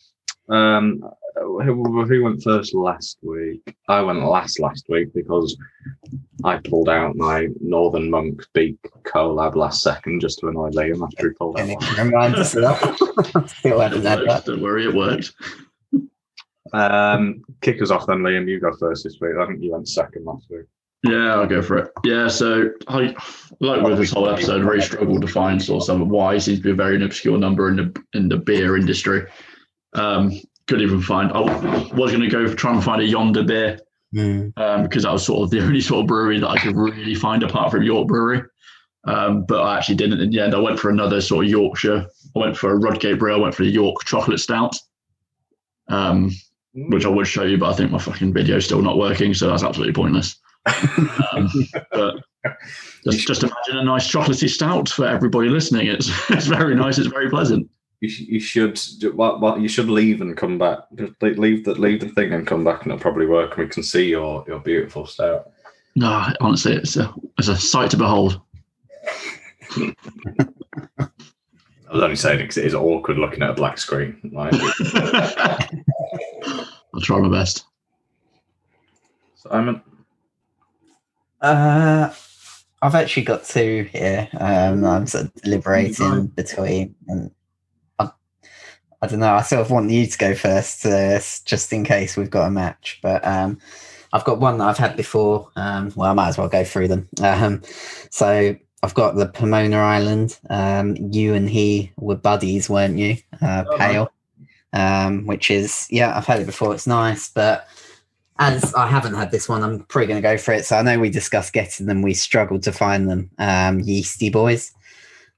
Um, who, who went first last week? I went last last week because I pulled out my Northern Monk Beak collab last second just to annoy Liam after he pulled out. It one. can remind us of that. Still It haven't had worked. that. Don't worry, it worked. Um, kick us off then, Liam. You go first this week. I think you went second last week. Yeah, I'll go for it. Yeah, so I like with this whole episode, I really struggled to find sort of some why seems to be a very obscure number in the in the beer industry. Um, couldn't even find. I was going to go for trying to find a Yonder beer Mm. um, because that was sort of the only sort of brewery that I could really find apart from York Brewery. Um, but I actually didn't in the end. I went for another sort of Yorkshire. I went for a Rudgate Brew. I went for the York Chocolate Stout, um, which I would show you, but I think my fucking video is still not working, so that's absolutely pointless. Um, but just, just imagine a nice chocolatey stout for everybody listening. It's it's very nice. It's very pleasant. You, sh- you should what, what you should leave and come back. Just leave the leave the thing and come back, and it'll probably work. And we can see your your beautiful stout. No, honestly, it's a it's a sight to behold. I was only saying because it is awkward looking at a black screen. Like, I'll try my best. Simon, Uh, I've actually got two here. Um, I'm sort of deliberating between, and I, I don't know. I sort of want you to go first, uh, just in case we've got a match. But um, I've got one that I've had before. Um, well, I might as well go through them. Um, so I've got the Pomona Island. Um, you and he were buddies, weren't you? Uh, Oh, pale, um, which is yeah, I've had it before. It's nice, but as I haven't had this one, I'm probably going to go for it. So I know we discussed getting them. We struggled to find them. Um, Yeasty Boys.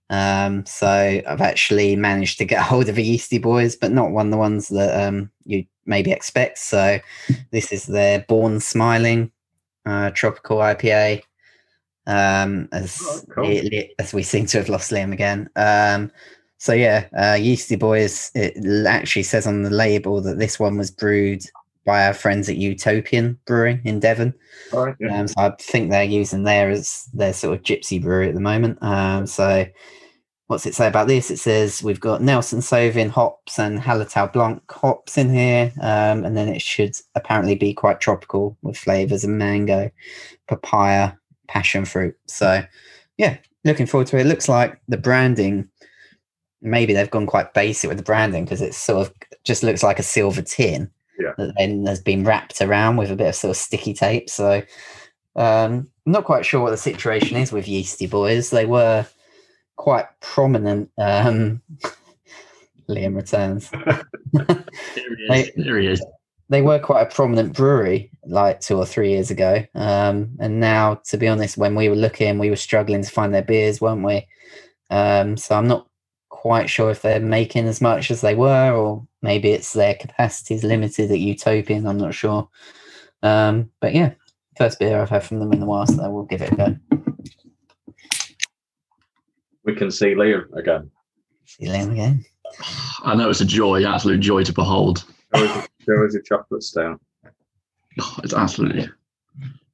Um, so I've actually managed to get hold of a Yeasty Boys, but not one of the ones that um, you maybe expect. So this is their Born Smiling uh, tropical IPA. Um, as Oh, cool. it, as we seem to have lost Liam again. So yeah, uh, Yeasty Boys. It actually says on the label that this one was brewed by our friends at Utopian Brewing in Devon. Right, yeah. Um, so I think they're using there as their sort of gypsy brewery at the moment. Um, so what's it say about this? It says we've got Nelson Sauvin hops and Hallertau Blanc hops in here, um, and then it should apparently be quite tropical with flavors of mango, papaya, passion fruit. So yeah, looking forward to it. It looks like the branding. Maybe they've gone quite basic with the branding because it sort of just looks like a silver tin Yeah. that then has been wrapped around with a bit of sort of sticky tape. So um, I'm not quite sure what the situation is with Yeasty Boys. They were quite prominent. Um, Liam returns. Here he is. Here he is. They were quite a prominent brewery like two or three years ago. Um, and now, to be honest, when we were looking, we were struggling to find their beers, weren't we? Um, so I'm not quite sure if they're making as much as they were, or maybe it's their capacity is limited at Utopian. I'm not sure. Um, but yeah, first beer I've had from them in the while, so I will give it a go. We can see Liam again. See Liam again. I know it's a joy, absolute joy to behold. There is a, there is a chocolate stout. Oh, It's absolutely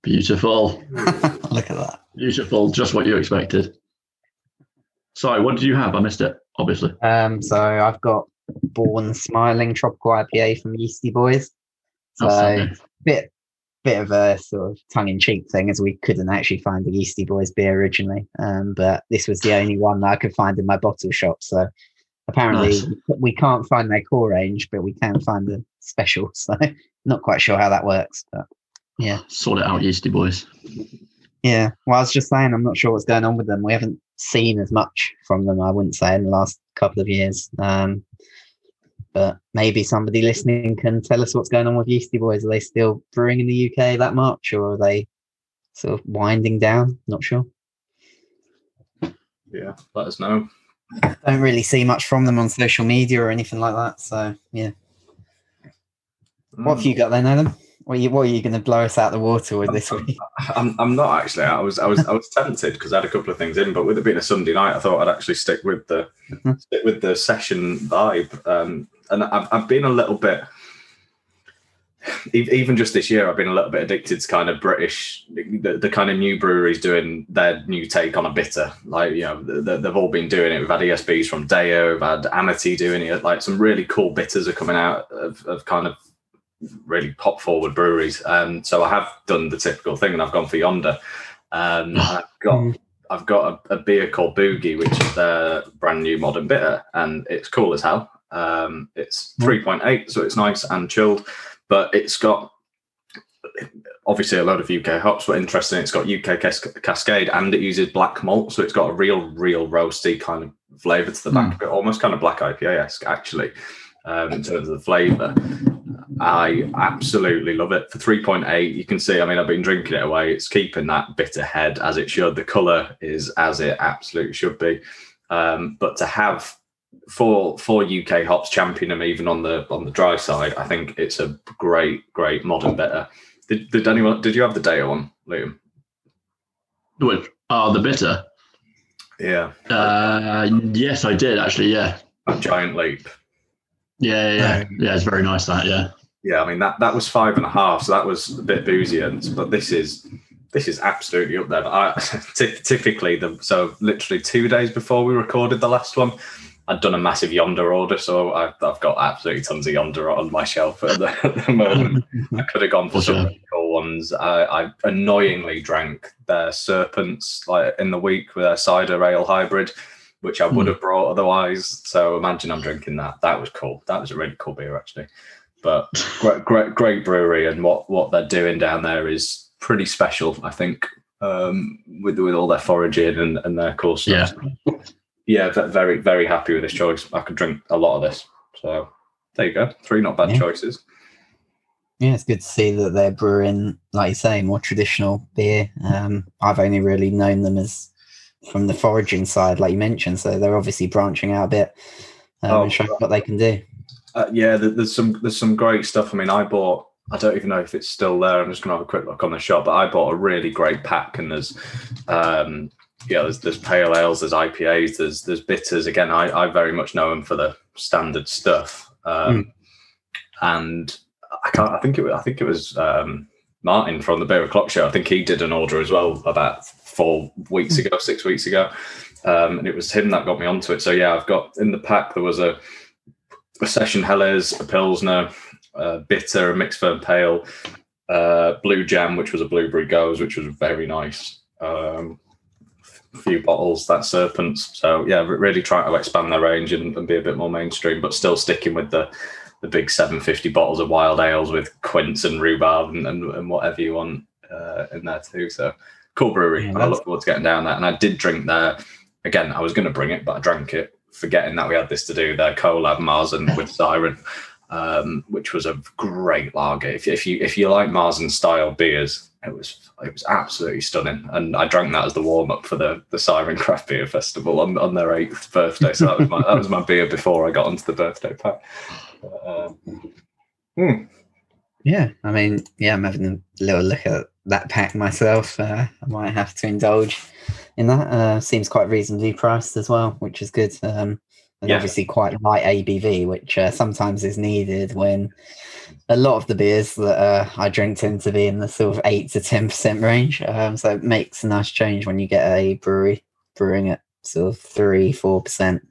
beautiful. Look at that. Beautiful. Just what you expected. Sorry, what did you have? I missed it, obviously. Um, so I've got Born Smiling Tropical IPA from Yeasty Boys. So Outstanding. bit bit of a sort of tongue-in-cheek thing as we couldn't actually find the Yeasty Boys beer originally. Um, but this was the only one that I could find in my bottle shop. So apparently Nice. we can't find their core range, but we can find the special. So not quite sure how that works, but yeah, Sort it out, Yeasty Boys. yeah. Well, I was just saying, I'm not sure what's going on with them. We haven't seen as much from them, I wouldn't say, in the last couple of years. Um, but maybe somebody listening can tell us what's going on with Yeasty Boys. Are they still brewing in the UK that much, or are they sort of winding down? Not sure. Yeah, let us know. Don't really see much from them on social media or anything like that. So yeah. What have you got then, Adam? What are you, what are you going to blow us out the water with this week? I'm, I'm not actually. I was I was I was tempted because I had a couple of things in, but with it being a Sunday night, I thought I'd actually stick with the Mhm. stick with the session vibe. Um, and I've I've been a little bit, even just this year, I've been a little bit addicted to kind of British, the, the kind of new breweries doing their new take on a bitter. Like you know, the, the, they've all been doing it. We've had ESBs from Deo, we've had Amity doing it. Like some really cool bitters are coming out of, of kind of really pop forward breweries. Um, so I have done the typical thing, and I've gone for Yonder. Um, I've got Mm. I've got a, a beer called Boogie, which is their brand new modern bitter, and it's cool as hell. Um, it's Mm. point eight, so it's nice and chilled, but it's got obviously a lot of UK hops, but interesting. It's got UK cas- Cascade, and it uses black malt, so it's got a real, real roasty kind of flavour to the back, of it, almost kind of black IPA esque actually. Um, in terms of the flavour, I absolutely love it. For 3.8, you can see, I mean, I've been drinking it away. It's keeping that bitter head as it should. The colour is as it absolutely should be. Um, but to have four four UK hops champion them even on the on the dry side, I think it's a great, great modern bitter. Did, did anyone did you have the data one, Liam? Which, oh, the bitter. Yeah. Uh, yes, I did actually. Yeah, A giant leap. yeah, yeah, yeah. Yeah, it's very nice. That yeah. Yeah, I mean that that was five and a half, so that was a bit boozy, and but this is this is absolutely up there. But I, typically, the so literally two days before we recorded the last one, I'd done a massive Yonder order, so I've, I've got absolutely tons of Yonder on my shelf at the, at the moment. I could have gone for some really cool ones. I, I annoyingly drank their Serpents like in the week with their cider ale hybrid, which I would Hmm. have brought otherwise. So imagine I'm drinking that. That was cool. That was a really cool beer actually. But great, great, great brewery, and what what they're doing down there is pretty special. I think um, with with all their foraging and, and their cool stuff. Yeah, yeah, very very happy with this choice. I could drink a lot of this. So there you go, three not bad Yeah. choices. Yeah, it's good to see that they're brewing, like you say, more traditional beer. Um, I've only really known them as from the foraging side, like you mentioned. So they're obviously branching out a bit um, Oh, and showing what they can do. Uh, yeah, there's some there's some great stuff. I mean, I bought. I don't even know if it's still there. I'm just gonna have a quick look on the shop, but I bought a really great pack, and there's, um, yeah, there's there's pale ales, there's IPAs, there's there's bitters. Again, I I very much know them for the standard stuff, um, and I can't. I think it was. I think it was um, Martin from the Beer O'clock Show. I think he did an order as well about four weeks ago, six weeks ago, um, and it was him that got me onto it. So yeah, I've got in the pack there was a a session Helles, a Pilsner, a bitter, a mixed firm pale, uh, blue jam, which was a blueberry gose, which was very nice. Um, a few bottles, that serpents. So yeah, really trying to expand their range and, and be a bit more mainstream, but still sticking with the the big 750 bottles of wild ales with quince and rhubarb and, and, and whatever you want uh, in there too. So cool brewery. Yeah, and I look forward to getting down there. And I did drink there. Again, I was going to bring it, but I drank it, forgetting that we had this to do. Their collab Marzen with Siren, um, which was a great lager. If, if you if you like Marzen style beers, it was it was absolutely stunning. And I drank that as the warm up for the the Siren Craft Beer Festival on, on their eighth birthday. So that was my that was my beer before I got onto the birthday pack. Um, hmm. Yeah, I mean, yeah, I'm having a little look at that pack myself. Uh, I might have to indulge in that. Uh, seems quite reasonably priced as well, which is good. Um, and Yeah. obviously quite light ABV, which uh, sometimes is needed when a lot of the beers that uh, I drink tend to be in the sort of eight to ten percent range. Um, so it makes a nice change when you get a brewery brewing at sort of three, four percent.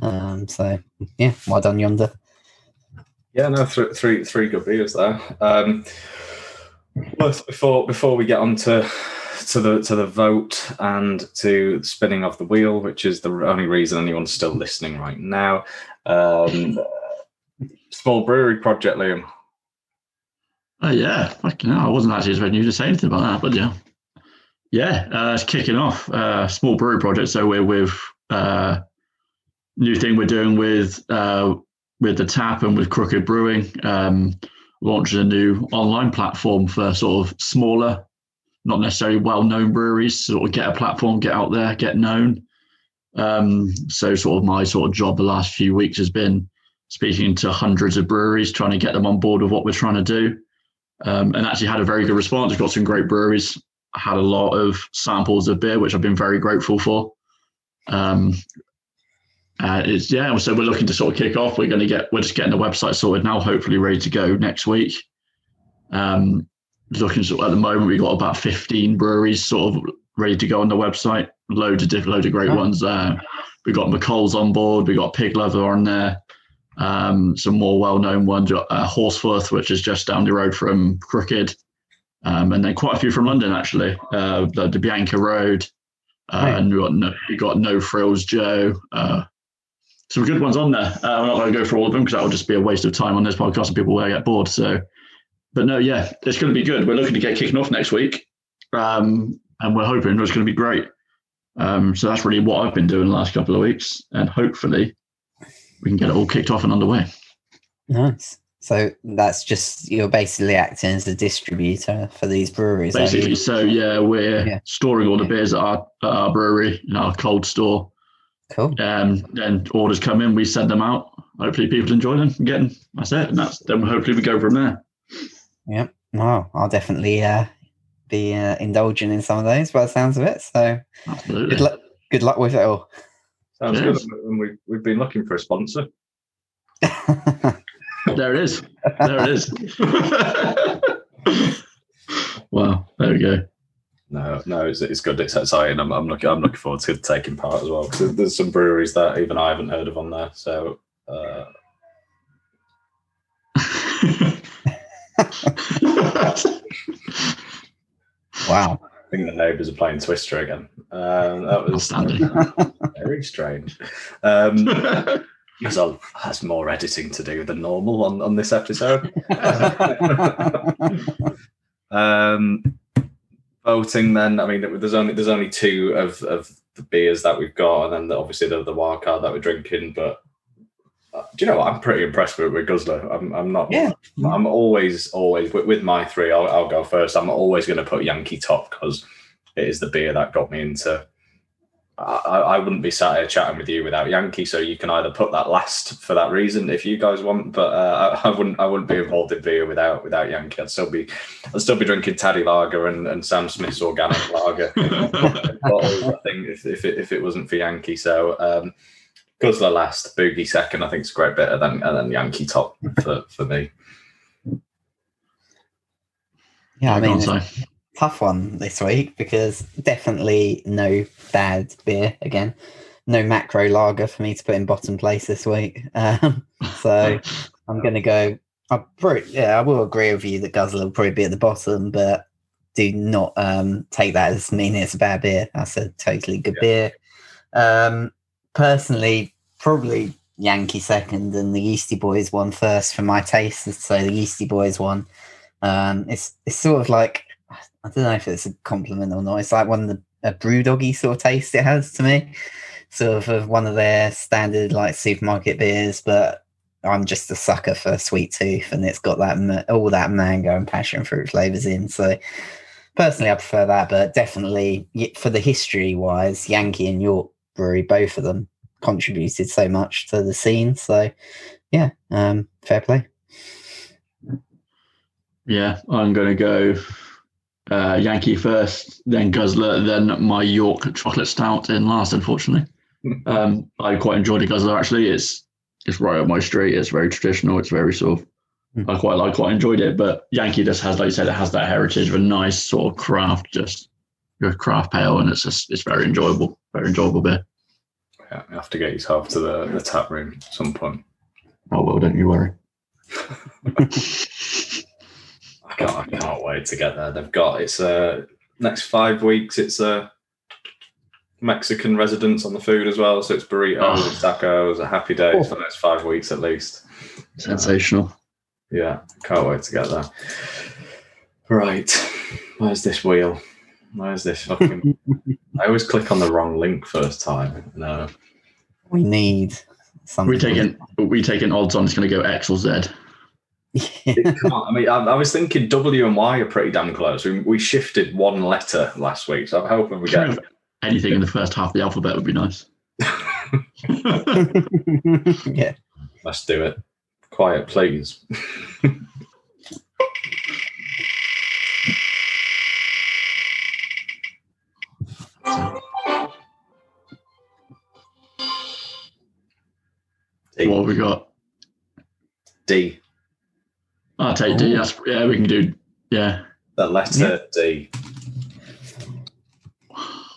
Um, so yeah, well done yonder. Yeah, no, th- three three good beers there. Um, before before we get on to to the to the vote and to spinning of the wheel, which is the only reason anyone's still listening right now. Um, small brewery project, Liam. Oh yeah, fucking hell, I wasn't actually expecting you to say anything about that, but yeah, yeah, uh, it's kicking off. Uh, small brewery project. So we're with uh, new thing we're doing with uh, with the tap and with Crooked Brewing, um, launching a new online platform for sort of smaller, not necessarily well known breweries. Sort of get a platform, get out there, get known. Um, so sort of my sort of job the last few weeks has been speaking to hundreds of breweries, trying to get them on board with what we're trying to do um, and actually had a very good response. We've got some great breweries. Had a lot of samples of beer, which I've been very grateful for. Um, uh, it's yeah, so we're looking to sort of kick off. We're going to get, we're just getting the website sorted now, hopefully ready to go next week. Um, looking at the moment, we've got about 15 breweries sort of ready to go on the website. Loads of different, loads of great Oh. ones. Uh, we've got McColl's on board. We've got Pig Lover on there um, some more well-known ones, uh, Horsforth, which is just down the road from Crooked, um, and then quite a few from London actually. Uh, the, the Bianca Road, uh, Right. and we got no, we got No Frills Joe. Uh, some good ones on there. Uh, I'm not going to go through all of them because that would just be a waste of time on this podcast and people will get bored. So, but no, yeah, it's going to be good. We're looking to get kicking off next week, um, and we're hoping it's going to be great. Um, so that's really what I've been doing the last couple of weeks, and hopefully we can get it all kicked off and underway. Nice. So that's just you're basically acting as a distributor for these breweries. Basically, so yeah, we're Yeah. storing all the beers at our, at our brewery in our cold store. Cool. Um, then orders come in, we send them out. Hopefully, people enjoy them. and Getting that's it, and that's then hopefully we go from there. Yep. Wow. I'll definitely uh, be uh, indulging in some of those by the sounds of it. So Absolutely. good luck. Good luck with it all. Sounds Yes. good. And we've, we've been looking for a sponsor. There it is. There it is. wow. There we go. No, no, it's, it's good. It's exciting. I'm, I'm looking. I'm looking forward to taking part as well because there's some breweries that even I haven't heard of on there. So uh, wow. I think the neighbours are playing Twister again. Um, that was very strange. Um, there's, a, more editing to do than normal on, on this episode. um, voting, then I mean, there's only there's only two of of the beers that we've got, and then the, obviously the, the wild card that we're drinking. But do you know what? I'm pretty impressed with, with Guzzler. I'm I'm not. Yeah. I'm always always with, with my three. I'll, I'll go first. I'm always going to put Yankee top because it is the beer that got me into I, I wouldn't be sat here chatting with you without Yankee. So you can either put that last for that reason if you guys want, but uh, I, I, wouldn't. I wouldn't be involved in beer without without Yankee. I'd still be. I'd still be drinking Taddy Lager and, and Sam Smith's organic lager. I think if if it, if it wasn't for Yankee, so. Um, Guzzler last, Boogie second. I think it's a great better than and then Yankee top for, for me. Yeah, I mean, tough one this week because definitely no bad beer again. No macro lager for me to put in bottom place this week. Um, so I'm going to go. I probably, yeah, I will agree with you that Guzzler will probably be at the bottom, but do not um, take that as meaning it's a bad beer. That's a totally good yeah. beer. Um, personally, probably Yankee second and the Yeasty Boys one first for my taste. So the Yeasty Boys one. Um, it's it's sort of like I don't know if it's a compliment or not. It's like one of the a brew doggy sort of taste it has to me, sort of one of their standard like supermarket beers. But I'm just a sucker for sweet tooth, and it's got that all that mango and passion fruit flavors in. So personally, I prefer that. But definitely for the history wise, Yankee and York Brewery, both of them contributed so much to the scene. So yeah, um, fair play. Yeah, I'm going to go uh, Yankee first, then Guzzler, then my York chocolate stout in last. Unfortunately, um, I quite enjoyed the Guzzler. Actually, it's it's right up my street. It's very traditional. It's very sort of mm. I quite like quite enjoyed it. But Yankee just has, like you said, it has that heritage of a nice sort of craft, just your craft pale, and it's just it's very enjoyable, very enjoyable beer. Yeah, you have to get yourself to the, the tap room at some point. Oh well, don't you worry. I can't, I can't wait to get there. They've got it's uh next five weeks. It's a uh, Mexican residence on the food as well. So it's burritos, oh. and tacos, a happy day oh. for the next five weeks at least. Sensational. yeah, can't wait to get there. Right, where's this wheel? Where's this fucking? I always click on the wrong link first time. No. We need something. We taking we taking odds on it's going to go X or Z. Z. I mean, I, mean, I, was thinking W and Y are pretty damn close. We, we shifted one letter last week, so I'm hoping we get anything in the first half of the alphabet would be nice. yeah, let's do it. Quiet, please. What have we got? D. I'll take D. That's, yeah, we can do. Yeah. The letter yeah. D.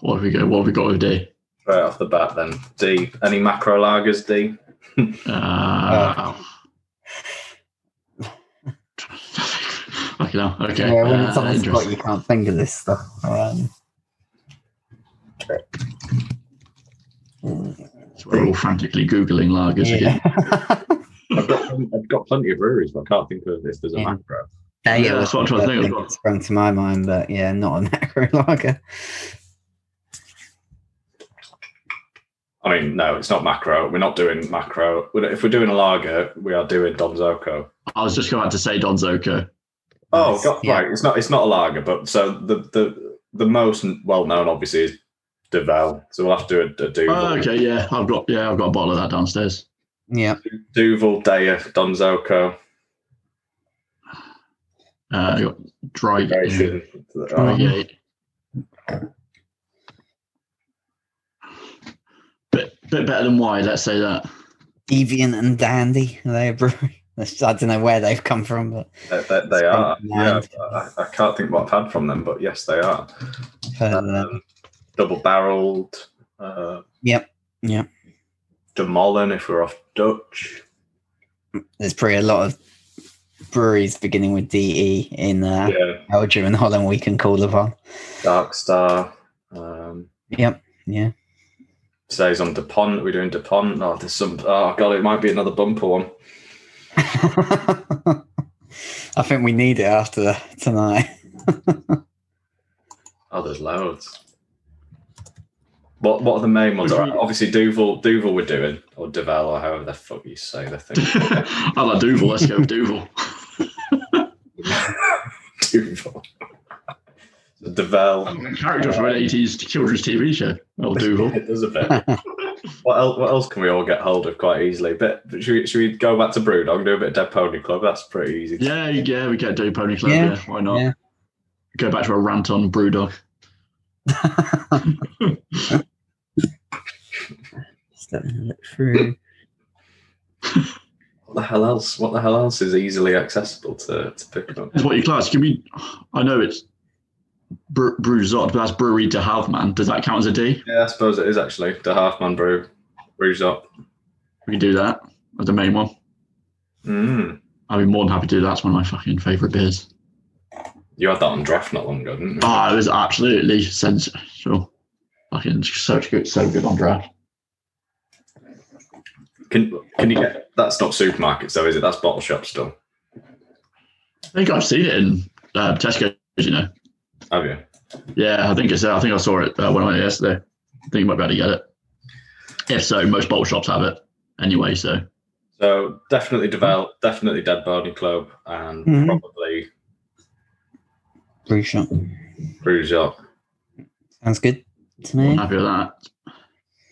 What have we got? What have we got with D? Right off the bat, then D. Any macro lagers? D. uh, okay, no, okay. Yeah, when it's on the spot, you can't think of this stuff. Um, so we're all frantically googling lagers yeah. again. I've got I've got plenty of breweries, but I can't think of if there's a yeah. macro. Yeah, yeah, that's what I'm trying to think of. Sprung to my mind, but yeah, not a macro lager. I mean, no, it's not macro. We're not doing macro. If we're doing a lager, we are doing Donzoko. I was just going to say Donzoko. Oh, God, yeah. right. It's not. It's not a lager, but so the the the most well known, obviously, is Duvel. So we'll have to do a, a Duvel. Oh, okay, yeah, I've got yeah, I've got a bottle of that downstairs. Yeah. Duvel, Deya, Donzoko. Uh, got Dry, Dry, Dry Gate. Bit, bit better than why, let's say that. Deviant and Dandy, they brewery. I don't know where they've come from, but they, they, they are. Yeah, I, I, can't think what I've had from them, but yes, they are. Um, double barreled. Uh, yep. Yep. De if we're off Dutch. There's probably a lot of breweries beginning with DE in uh, yeah. Belgium and Holland we can call upon. Dark Star. Um, yep. Yeah. Saison DuPont. We're doing DuPont. Oh, there's some. Oh, God, it might be another bumper one. I think we need it after tonight. Oh, there's loads. What what are the main ones? Which All right, one? obviously Duval, Duval we're doing, or Duvel, or however the fuck you say the thing. I like Duval. Let's go with Duval. Duval. Duvel. Character from an 80s children's TV show. Oh, Duval. It does a bit. what else? What else can we all get hold of quite easily? But but should we, should we go back to Brewdog and do a bit of Dead Pony Club? That's pretty easy. Yeah, yeah, we get Do Pony Club. Yeah, Yeah, why not? yeah. Go back to a rant on Brewdog. Just having a look through. What the hell else? What the hell else is easily accessible to, to pick up? That's what your class. Can we? I know it's Bre- Brewzot, but that's brewery to have man. Does that count as a D? Yeah, I suppose it is actually the Halfman Brew. Brews up. We can do that as the main one. Mm. I'd be more than happy to do that. It's one of my fucking favourite beers. You had that on draft not long ago, didn't you? Oh, it was absolutely sensational. Fucking such good, so good on draft. Can can you get? That's not supermarkets though, is it? That's bottle shop still. I think I've seen it in uh, Tesco. You know, Have you? yeah, I think it's. I think I saw it uh, when I went there yesterday. I think you might be able to get it. If so, most bottle shops have it anyway. So So definitely develop, definitely Dead Body Club, and Mhm. probably Brew shop. Brews up. Sounds good to I'm me. happy with that.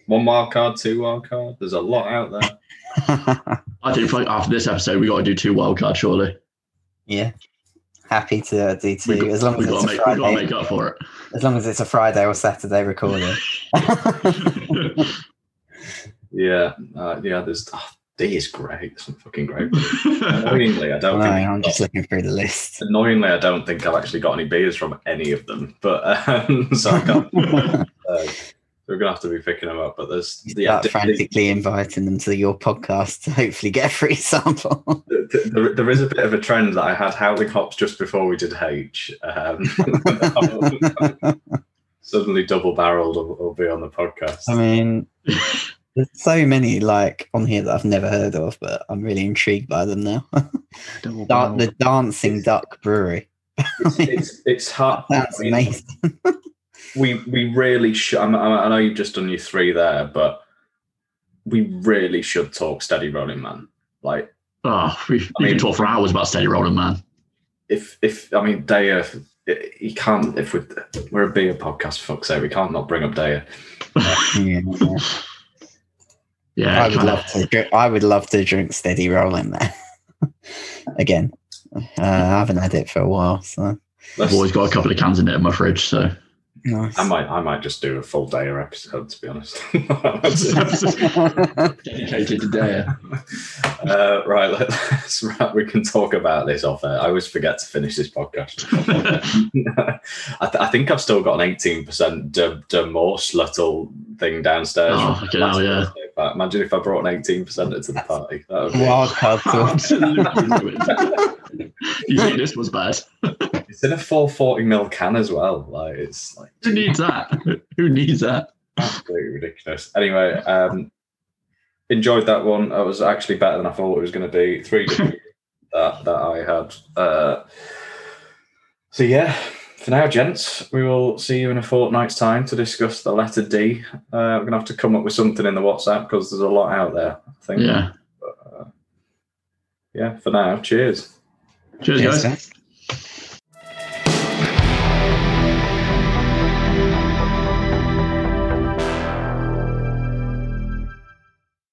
One wild card, two wild card. There's a lot out there. I think for- after this episode, we got to do two wildcards. Surely yeah. Happy to uh, do two got, as long as got it's to a make, we got to Friday. make up for it. As long as it's a Friday or Saturday recording. Yeah, uh, yeah. There's oh, D is great. It's fucking great. Annoyingly, I don't no, think. I'm just looking through the list. Annoyingly, I don't think I've actually got any beers from any of them. But um, so I can't, uh, we're gonna have to be picking them up. But there's yeah, Start frantically inviting them to your podcast to hopefully get a free sample. d- d- there, there is a bit of a trend that I had howling hops just before we did H. Um, suddenly double barreled will, will be on the podcast. I mean, there's so many like on here that I've never heard of, but I'm really intrigued by them now. Da- the Dancing Duck Brewery. it's, it's, it's hard. That's amazing. We we really should. I, I know you've just done your three there, but we really should talk steady rolling, man. Like Oh, we, we mean- can talk for hours about steady rolling, man. if if I mean Deya, you can't. If we're we're a beer podcast, for fuck's sake, we can't not bring up Deya. Yeah, yeah. Yeah, I would love of. to. Drink, I would love to drink Steady Rolling there. Again, uh, I haven't had it for a while, so I've always got a couple of cans in it in my fridge, so nice. I might I might just do a full day Deya episode to be honest. dedicated to Dare. uh, right, let, us wrap. We can talk about this off air. I always forget to finish this podcast. I, th- I think I've still got an eighteen percent de, de Morse little thing downstairs. Oh, from fucking hell, yeah. birthday party. Imagine if I brought an eighteen percent to the party. That would be, Wild card. Absolutely ruined. you think this was bad? it's in a four forty mil can as well. Like it's like Who needs that? Who needs that? absolutely ridiculous. Anyway, um, enjoyed that one. It was actually better than I thought it was going to be. Three that that I had. Uh, so yeah, for now, gents, we will see you in a fortnight's time to discuss the letter D. Uh, we're going to have to come up with something in the WhatsApp because there's a lot out there. I think. Yeah. Yeah. For now, cheers. Cheers, Cheers, guys. guys.